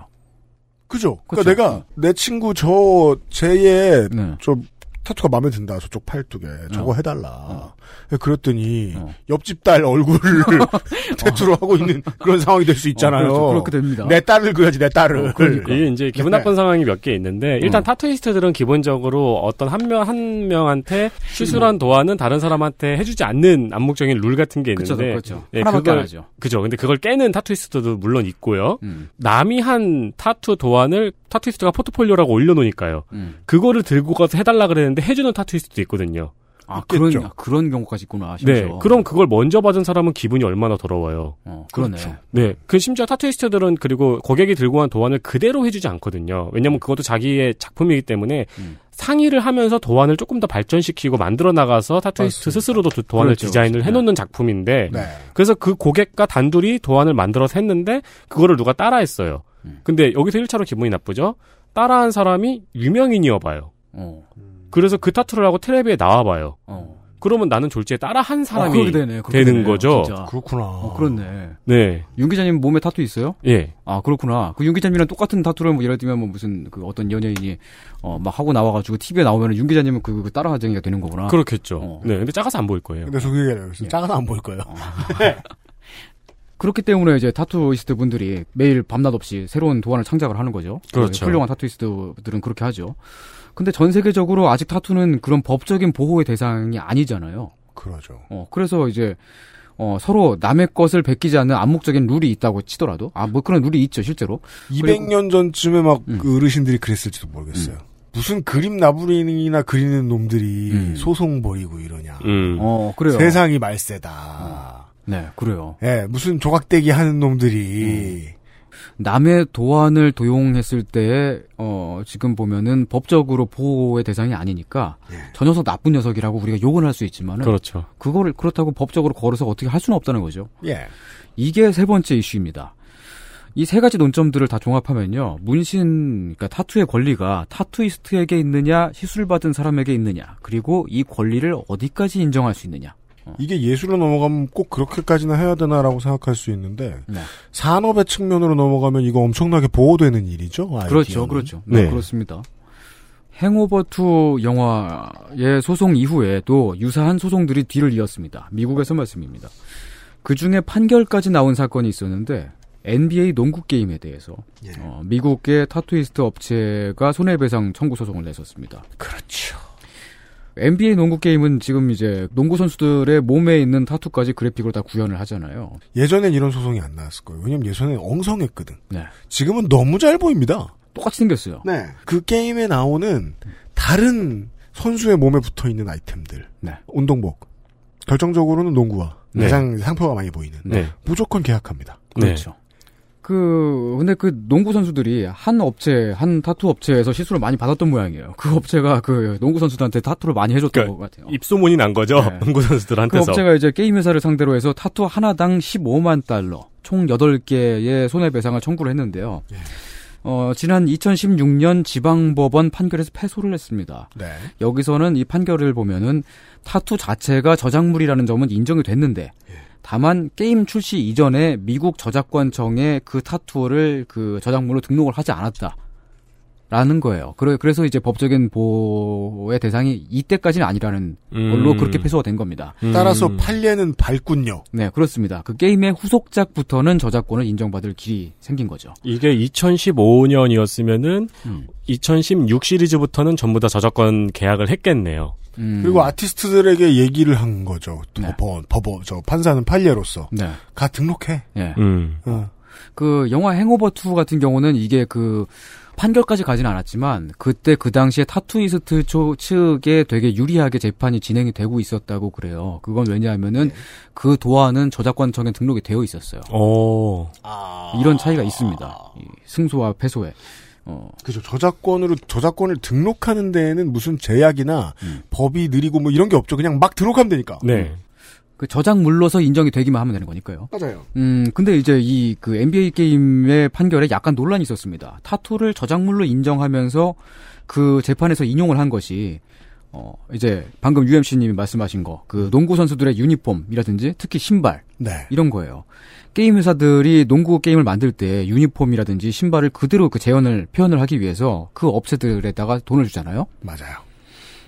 그죠. 그쵸. 그러니까 내가 내 친구 저 쟤의 네. 저 타투가 마음에 든다. 저쪽 팔뚝에 저거 어. 해달라. 그랬더니 어. 옆집 딸 얼굴을 타투로 하고 있는 그런 상황이 될 수 있잖아요. 어, 그렇죠. 그렇게 됩니다. 내 딸을 그려야지 내 딸을. 어, 그러니까. 이게 이제 기분 네. 나쁜 상황이 몇 개 있는데 일단 어. 타투이스트들은 기본적으로 어떤 한 명 한 명한테 시술한 도안은 다른 사람한테 해주지 않는 암묵적인 룰 같은 게 그렇죠, 있는데 그렇죠. 예, 하나밖에 그걸-. 그죠. 근데 그걸 깨는 타투이스트도 물론 있고요. 음, 남이 한 타투 도안을 타투이스트가 포트폴리오라고 올려놓으니까요. 음. 그거를 들고 가서 해달라 그랬는데 해주는 타투이스트도 있거든요. 아. 그런 그런 경우까지 있구나. 네. 심지어. 그럼 그걸 먼저 받은 사람은 기분이 얼마나 더러워요. 어, 그러네. 그렇죠. 네. 그 심지어 타투이스트들은 그리고 고객이 들고 간 도안을 그대로 해주지 않거든요. 왜냐면 그것도 자기의 작품이기 때문에 음. 상의를 하면서 도안을 조금 더 발전시키고 만들어 나가서 타투이스트 맞습니다. 스스로도 도- 도안을 그렇죠, 디자인을. 해놓는 작품인데 네. 그래서 그 고객과 단둘이 도안을 만들어서 했는데 그거를 누가 따라했어요. 음. 근데 여기서 1차로 기분이 나쁘죠. 따라한 사람이 유명인이어봐요. 어, 그래서 그 타투를 하고 텔레비에 나와봐요. 어. 그러면 나는 졸지에 따라한 사람이 어, 그렇게 되네. 되는 되네요, 거죠. 진짜. 그렇구나. 어, 그렇네. 네. 윤 기자님 몸에 타투 있어요? 예. 아 그렇구나. 그 윤 기자님이랑 똑같은 타투를 뭐 예를 들면 뭐 무슨 그 어떤 연예인이 어 막 하고 나와가지고 TV에 나오면 윤 기자님은 그, 그 따라하쟁이가 되는 거구나. 그렇겠죠. 어. 네. 근데 작아서 안 보일 거예요. 근데 속이 얘기해요. 예. 작아서 안 보일 거예요. 그렇기 때문에 이제 타투이스트 분들이 매일 밤낮 없이 새로운 도안을 창작을 하는 거죠. 그렇죠. 훌륭한 타투이스트들은 그렇게 하죠. 근데 전 세계적으로 아직 타투는 그런 법적인 보호의 대상이 아니잖아요. 그러죠. 어, 그래서 이제 어, 서로 남의 것을 베끼지 않는 암묵적인 룰이 있다고 치더라도 아 뭐 그런 룰이 있죠 실제로. 200년 전쯤에 막 음. 그 어르신들이 그랬을지도 모르겠어요. 무슨 그림 나부링이나 그리는 놈들이 음. 소송 벌이고 이러냐. 음. 어, 그래요. 세상이 말세다. 네, 그래요. 예, 무슨 조각대기 하는 놈들이 남의 도안을 도용했을 때, 어, 지금 보면은 법적으로 보호의 대상이 아니니까, 저 녀석 나쁜 녀석이라고 우리가 욕은 할 수 있지만은, 그렇죠. 그거를, 그렇다고 법적으로 걸어서 어떻게 할 수는 없다는 거죠. 예. 이게 세 번째 이슈입니다. 이 세 가지 논점들을 다 종합하면요, 문신, 그러니까 타투의 권리가 타투이스트에게 있느냐, 시술 받은 사람에게 있느냐, 그리고 이 권리를 어디까지 인정할 수 있느냐. 이게 예술로 넘어가면 꼭 그렇게까지나 해야 되나라고 생각할 수 있는데 네. 산업의 측면으로 넘어가면 이거 엄청나게 보호되는 일이죠. 아이디어는. 그렇죠, 그렇죠. 네, 네. 그렇습니다. 행오버2 영화의 소송 이후에도 유사한 소송들이 뒤를 이었습니다. 미국에서 말씀입니다. 그 중에 판결까지 나온 사건이 있었는데, NBA 농구 게임에 대해서, 예. 어, 미국의 타투이스트 업체가 손해배상 청구 소송을 냈었습니다. 그렇죠. NBA 농구 게임은 지금 이제 농구 선수들의 몸에 있는 타투까지 그래픽으로 다 구현을 하잖아요. 예전엔 이런 소송이 안 나왔을 거예요. 왜냐면 예전엔 엉성했거든. 네. 지금은 너무 잘 보입니다. 똑같이 생겼어요. 네. 그 게임에 나오는 다른 선수의 몸에 붙어 있는 아이템들. 네. 운동복. 결정적으로는 농구화. 네. 가장 상표가 많이 보이는. 네. 무조건 계약합니다. 그렇죠. 그 근데 그 농구 선수들이 한 업체 한 타투 업체에서 시술을 많이 받았던 모양이에요. 그 업체가 그 농구 선수들한테 타투를 많이 해줬던 그러니까 것 같아요. 입소문이 난 거죠. 네. 농구 그 선수들한테서. 업체가 이제 게임 회사를 상대로 해서 타투 하나당 15만 달러, 총 8개의 손해배상을 청구를 했는데요. 어, 지난 2016년 지방법원 판결에서 패소를 했습니다. 네. 여기서는 이 판결을 보면은 타투 자체가 저작물이라는 점은 인정이 됐는데 다만 게임 출시 이전에 미국 저작권청에 그 타투를 그 저작물로 등록을 하지 않았다. 라는 거예요. 그래, 그래서 이제 법적인 보호의 대상이 이때까지는 아니라는 걸로 음. 그렇게 패소가 된 겁니다. 음. 따라서 판례는 밝군요. 네, 그렇습니다. 그 게임의 후속작부터는 저작권을 인정받을 길이 생긴 거죠. 이게 2015년이었으면은 음. 2016 시리즈부터는 전부 다 저작권 계약을 했겠네요. 음, 그리고 아티스트들에게 얘기를 한 거죠. 네. 법원, 법원, 저 판사는 판례로서. 네. 가 등록해. 예. 음. 어. 그 영화 행오버 2 같은 경우는 이게 그 판결까지 가진 않았지만 그때 그 당시에 타투이스트 초 측에 되게 유리하게 재판이 진행이 되고 있었다고 그래요. 그건 왜냐하면은 그 도안은 저작권청에 등록이 되어 있었어요. 오. 이런 차이가 있습니다. 이 승소와 패소에. 어, 그죠. 저작권으로, 저작권을 등록하는 데에는 무슨 제약이나 음. 법이 느리고 뭐 이런 게 없죠. 그냥 막 등록하면 되니까. 네. 그 저작물로서 인정이 되기만 하면 되는 거니까요. 맞아요. 음, 근데 이제 이 그 NBA 게임의 판결에 약간 논란이 있었습니다. 타투를 저작물로 인정하면서 그 재판에서 인용을 한 것이 어, 이제 방금 UMC님이 말씀하신 거, 그 농구 선수들의 유니폼이라든지 특히 신발 네. 이런 거예요. 게임 회사들이 농구 게임을 만들 때 유니폼이라든지 신발을 그대로 그 재현을 표현을 하기 위해서 그 업체들에다가 돈을 주잖아요. 맞아요.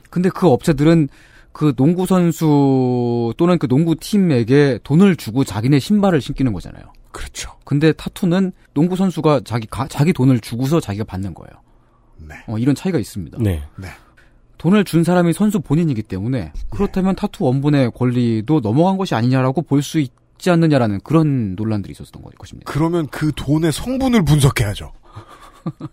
근데 그 업체들은 그 농구 선수 또는 그 농구 팀에게 돈을 주고 자기네 신발을 신기는 거잖아요. 그렇죠. 근데 타투는 농구 선수가 자기 가- 자기 돈을 주고서 자기가 받는 거예요. 네. 어, 이런 차이가 있습니다. 네. 돈을 준 사람이 선수 본인이기 때문에 그렇다면 타투 원본의 권리도 넘어간 것이 아니냐라고 볼 수 있지 않느냐라는 그런 논란들이 있었던 거- 것입니다. 그러면 그 돈의 성분을 분석해야죠.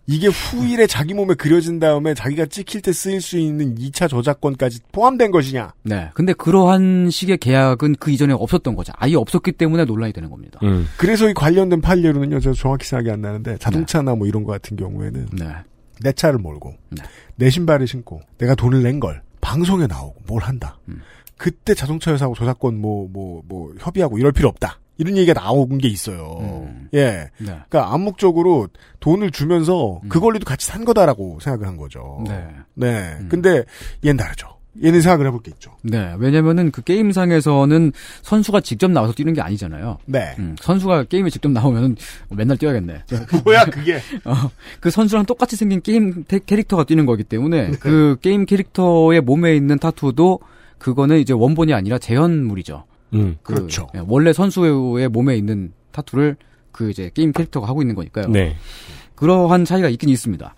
이게 후일에 자기 몸에 그려진 다음에 자기가 찍힐 때 쓰일 수 있는 2차 저작권까지 포함된 것이냐. 네. 근데 그러한 식의 계약은 그 이전에 없었던 거죠. 아예 없었기 때문에 논란이 되는 겁니다. 음. 그래서 이 관련된 판례로는요, 저 정확히 생각이 안 나는데, 자동차나 뭐 이런 거 같은 경우에는, 네. 내 차를 몰고, 네. 내 신발을 신고, 내가 돈을 낸 걸, 방송에 나오고, 뭘 한다. 음. 그때 자동차 회사하고 저작권 뭐, 뭐, 뭐, 협의하고 이럴 필요 없다. 이런 얘기가 나온 게 있어요. 음. 예. 네. 그러니까 암묵적으로 돈을 주면서 그 권리도 같이 산 거다라고 생각을 한 거죠. 음. 네. 네. 음. 근데 얘는 다르죠. 얘는 생각을 해볼 게 있죠. 네. 왜냐면은 그 게임상에서는 선수가 직접 나와서 뛰는 게 아니잖아요. 네. 음, 선수가 게임에 직접 나오면은 맨날 뛰어야겠네. 뭐야 그게? 어, 그 선수랑 똑같이 생긴 게임 테- 캐릭터가 뛰는 거기 때문에 그 게임 캐릭터의 몸에 있는 타투도 그거는 이제 원본이 아니라 재현물이죠. 음. 그, 그렇죠. 예, 원래 선수의 몸에 있는 타투를 그 이제 게임 캐릭터가 하고 있는 거니까요. 네. 그러한 차이가 있긴 있습니다.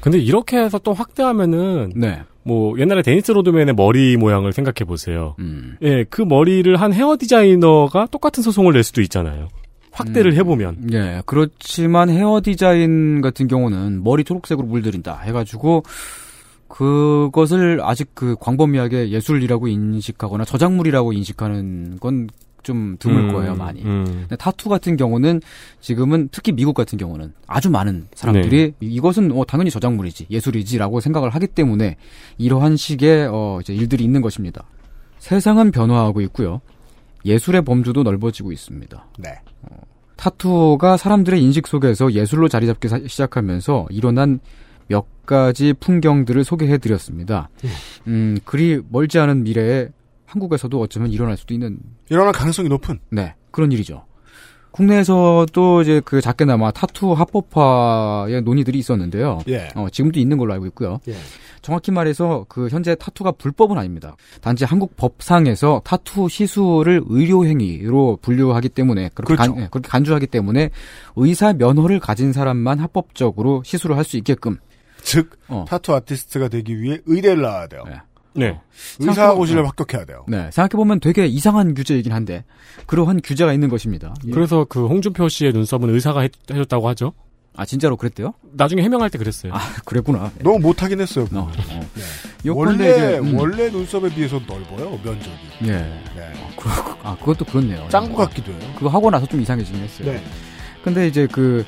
근데 이렇게 해서 또 확대하면은 네. 뭐 옛날에 데니스 로드맨의 머리 모양을 생각해 보세요. 음. 예, 그 머리를 한 헤어 디자이너가 똑같은 소송을 낼 수도 있잖아요. 확대를 음. 해보면. 예, 그렇지만 헤어 디자인 같은 경우는 머리 초록색으로 물들인다 해가지고 그것을 아직 그 광범위하게 예술이라고 인식하거나 저작물이라고 인식하는 건 좀 드물 음, 거예요, 많이. 음. 근데 타투 같은 경우는 지금은 특히 미국 같은 경우는 아주 많은 사람들이 네. 이것은 어, 당연히 저작물이지 예술이지라고 생각을 하기 때문에 이러한 식의 어, 이제 일들이 있는 것입니다. 세상은 변화하고 있고요. 예술의 범주도 넓어지고 있습니다. 네. 타투가 사람들의 인식 속에서 예술로 자리 잡기 사- 시작하면서 일어난 몇 가지 풍경들을 소개해 드렸습니다. 음, 그리 멀지 않은 미래에 한국에서도 어쩌면 일어날 수도 있는 일어날 가능성이 높은 네 그런 일이죠. 국내에서도 이제 그 작게나마 타투 합법화의 논의들이 있었는데요. 예. 어, 지금도 있는 걸로 알고 있고요. 예. 정확히 말해서 그 현재 타투가 불법은 아닙니다. 단지 한국 법상에서 타투 시술을 의료 행위로 분류하기 때문에 그렇게, 그렇죠. 간, 예, 그렇게 간주하기 때문에 의사 면허를 가진 사람만 합법적으로 시술을 할 수 있게끔 즉 어. 타투 아티스트가 되기 위해 의대를 나와야 돼요. 네. 의사고시를 생각해보- 합격해야 돼요. 네, 생각해보면 되게 이상한 규제이긴 한데 그러한 규제가 있는 것입니다. 예. 그래서 그 홍준표 씨의 눈썹은 의사가 해, 줬다고 하죠. 아 진짜로 그랬대요? 나중에 해명할 때 그랬어요. 아 그랬구나. 너무 못하긴 했어요. 어, 어. 네. 원래 이제, 음. 원래 눈썹에 비해서 넓어요 면적이. 예. 네. 그, 아 그것도 그렇네요. 짱구 같기도 해요. 그거 하고 나서 좀 이상해지긴 했어요. 네. 근데 이제 그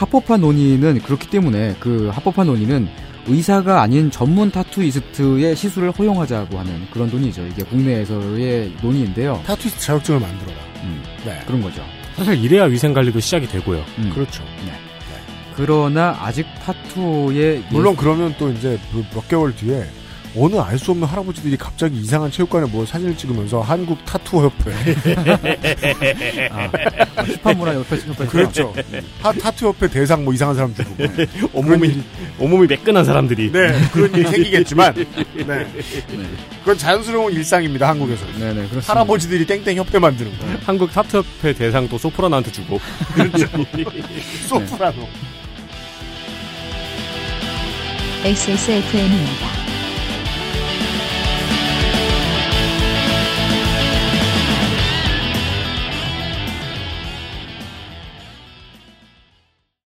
합법화 논의는 그렇기 때문에 그 합법화 논의는 의사가 아닌 전문 타투이스트의 시술을 허용하자고 하는 그런 논의죠. 이게 국내에서의 논의인데요. 타투이스트 자격증을 만들어라. 음, 네. 그런 거죠. 사실 이래야 위생 관리도 시작이 되고요. 음. 그렇죠. 그러나 아직 타투의 물론 그러면 또 이제 그몇 개월 뒤에 어느 알 수 없는 할아버지들이 갑자기 이상한 체육관에 뭐 사진을 찍으면서 한국 타투 협회 아, 힙합 문화 옆에 옆에 그렇죠. 타, 타투 협회 대상 뭐 이상한 사람 주고 온몸이 온몸이 매끈한 사람들이 네 그런 일이 생기겠지만 네 그건 자연스러운 일상입니다 한국에서 네네 그렇습니다. 할아버지들이 땡땡 협회 만드는 거예요. 한국 타투 협회 대상도 소프라노한테 주고 그렇죠. 소프라노. XSFM입니다.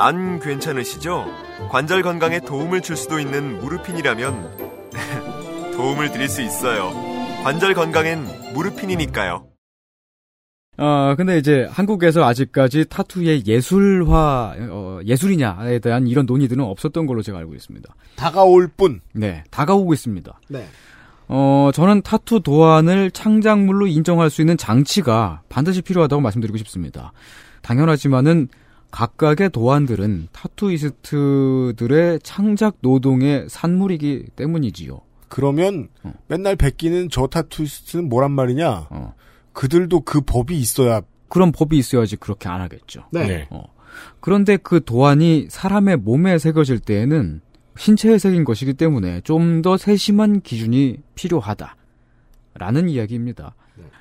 안 괜찮으시죠? 관절 건강에 도움을 줄 수도 있는 무르핀이라면 도움을 드릴 수 있어요. 관절 건강엔 무르핀이니까요. 어, 근데 이제 한국에서 아직까지 타투의 예술화, 어, 예술이냐에 대한 이런 논의들은 없었던 걸로 제가 알고 있습니다. 다가올 뿐. 네, 다가오고 있습니다. 네. 어, 저는 타투 도안을 창작물로 인정할 수 있는 장치가 반드시 필요하다고 말씀드리고 싶습니다. 당연하지만은 각각의 도안들은 타투이스트들의 창작 노동의 산물이기 때문이지요. 그러면 어. 맨날 베끼는 저 타투이스트는 뭐란 말이냐? 어. 그들도 그 법이 있어야 그런 법이 있어야지 그렇게 안 하겠죠. 네. 어. 그런데 그 도안이 사람의 몸에 새겨질 때에는 신체에 새긴 것이기 때문에 좀 더 세심한 기준이 필요하다. 라는 이야기입니다.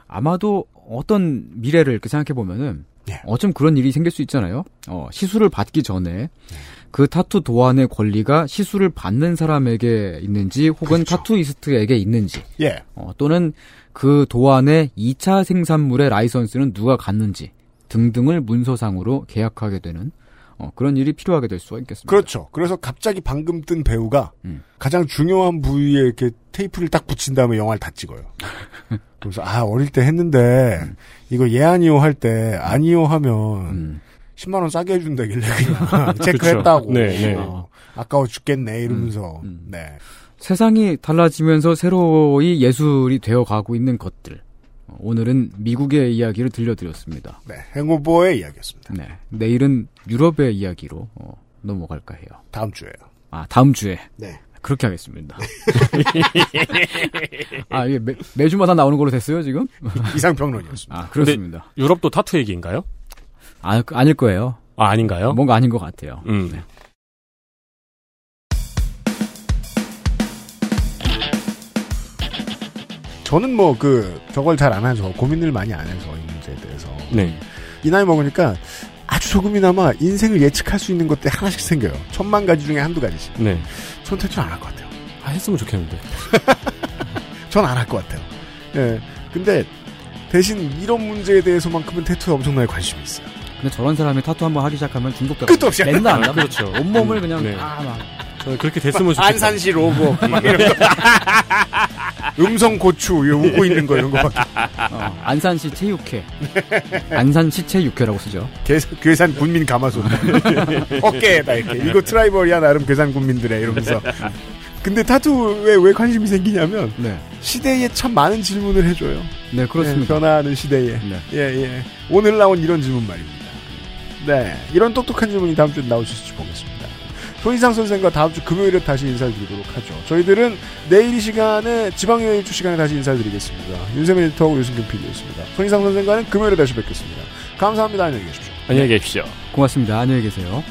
아마도 어떤 미래를 이렇게 생각해 보면은 예. 어쩜 그런 일이 생길 수 있잖아요. 어, 시술을 받기 전에 그 타투 도안의 권리가 시술을 받는 사람에게 있는지 혹은 타투이스트에게 있는지 예. 어, 또는 그 도안의 2차 생산물의 라이선스는 누가 갖는지 등등을 문서상으로 계약하게 되는 어, 그런 일이 필요하게 될 수가 있겠습니다. 그렇죠. 그래서 갑자기 방금 뜬 배우가 음. 가장 중요한 부위에 이렇게 테이프를 딱 붙인 다음에 영화를 다 찍어요. 그래서 아 어릴 때 했는데 이거 예 아니요 할 때 아니요 하면 음. 10만 원 싸게 해준다길래 그냥 체크했다고. 네, 네. 어, 아까워 죽겠네 이러면서. 음. 네. 세상이 달라지면서 새로이 예술이 되어 가고 있는 것들. 어, 오늘은 미국의 이야기를 들려드렸습니다. 네. 행오버의 이야기였습니다. 네. 내일은 유럽의 이야기로 어, 넘어갈까 해요. 다음 주에요. 아, 다음 주에. 네. 그렇게 하겠습니다. 아, 이게 매, 매주마다 나오는 걸로 됐어요, 지금? 이상평론이었습니다. 아, 그렇습니다. 유럽도 타투 얘기인가요? 아, 아닐 거예요. 아, 아닌가요? 뭔가 아닌 것 같아요. 음. 저는 뭐 그 저걸 잘안 해서 고민을 많이 안 해서 이 문제에 대해서 네. 이 나이 먹으니까 아주 조금이나마 인생을 예측할 수 있는 것들이 하나씩 생겨요. 천만 가지 중에 한두 가지씩. 네. 전 태투 안할 것 같아요. 아, 했으면 좋겠는데. 전 안 할 것 같아요. 예. 근데 대신 이런 문제에 대해서만큼은 태투에 엄청나게 관심이 있어요. 근데 저런 사람이 타투 한번 하기 시작하면 중독돼. 끝도 없이 맨날 한다. 아, 그렇죠. 온몸을 그냥 네. 다 막. 저는 그렇게 됐으면 좋겠다. 안산시 로고 막 이런 거. 음성 고추 이거 웃고 있는 거 이런 거밖에. 어, 안산시 체육회. 안산시 체육회라고 쓰죠. 괴, 괴산 군민 가마솥. 어깨에다 이렇게. 이거 트라이벌이야 나름 괴산 군민들의 이러면서. 근데 타투에 왜 관심이 생기냐면 네. 시대에 참 많은 질문을 해줘요. 네, 그렇습니다. 예, 변화하는 시대에. 네. 예, 예. 오늘 나온 이런 질문 말입니다. 네. 이런 똑똑한 질문이 다음 주에 있을지 보겠습니다. 손희상 선생과 다음 주 금요일에 다시 인사를 드리도록 하죠. 저희들은 내일 이 시간에 지방여행 일주 시간에 다시 인사를 드리겠습니다. 윤세민 에디터하고 유승균 PD였습니다. 손희상 선생과는 금요일에 다시 뵙겠습니다. 감사합니다. 안녕히 계십시오. 안녕히 계십시오. 고맙습니다. 안녕히 계세요.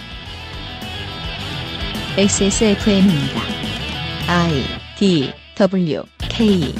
XSFM입니다. I D W K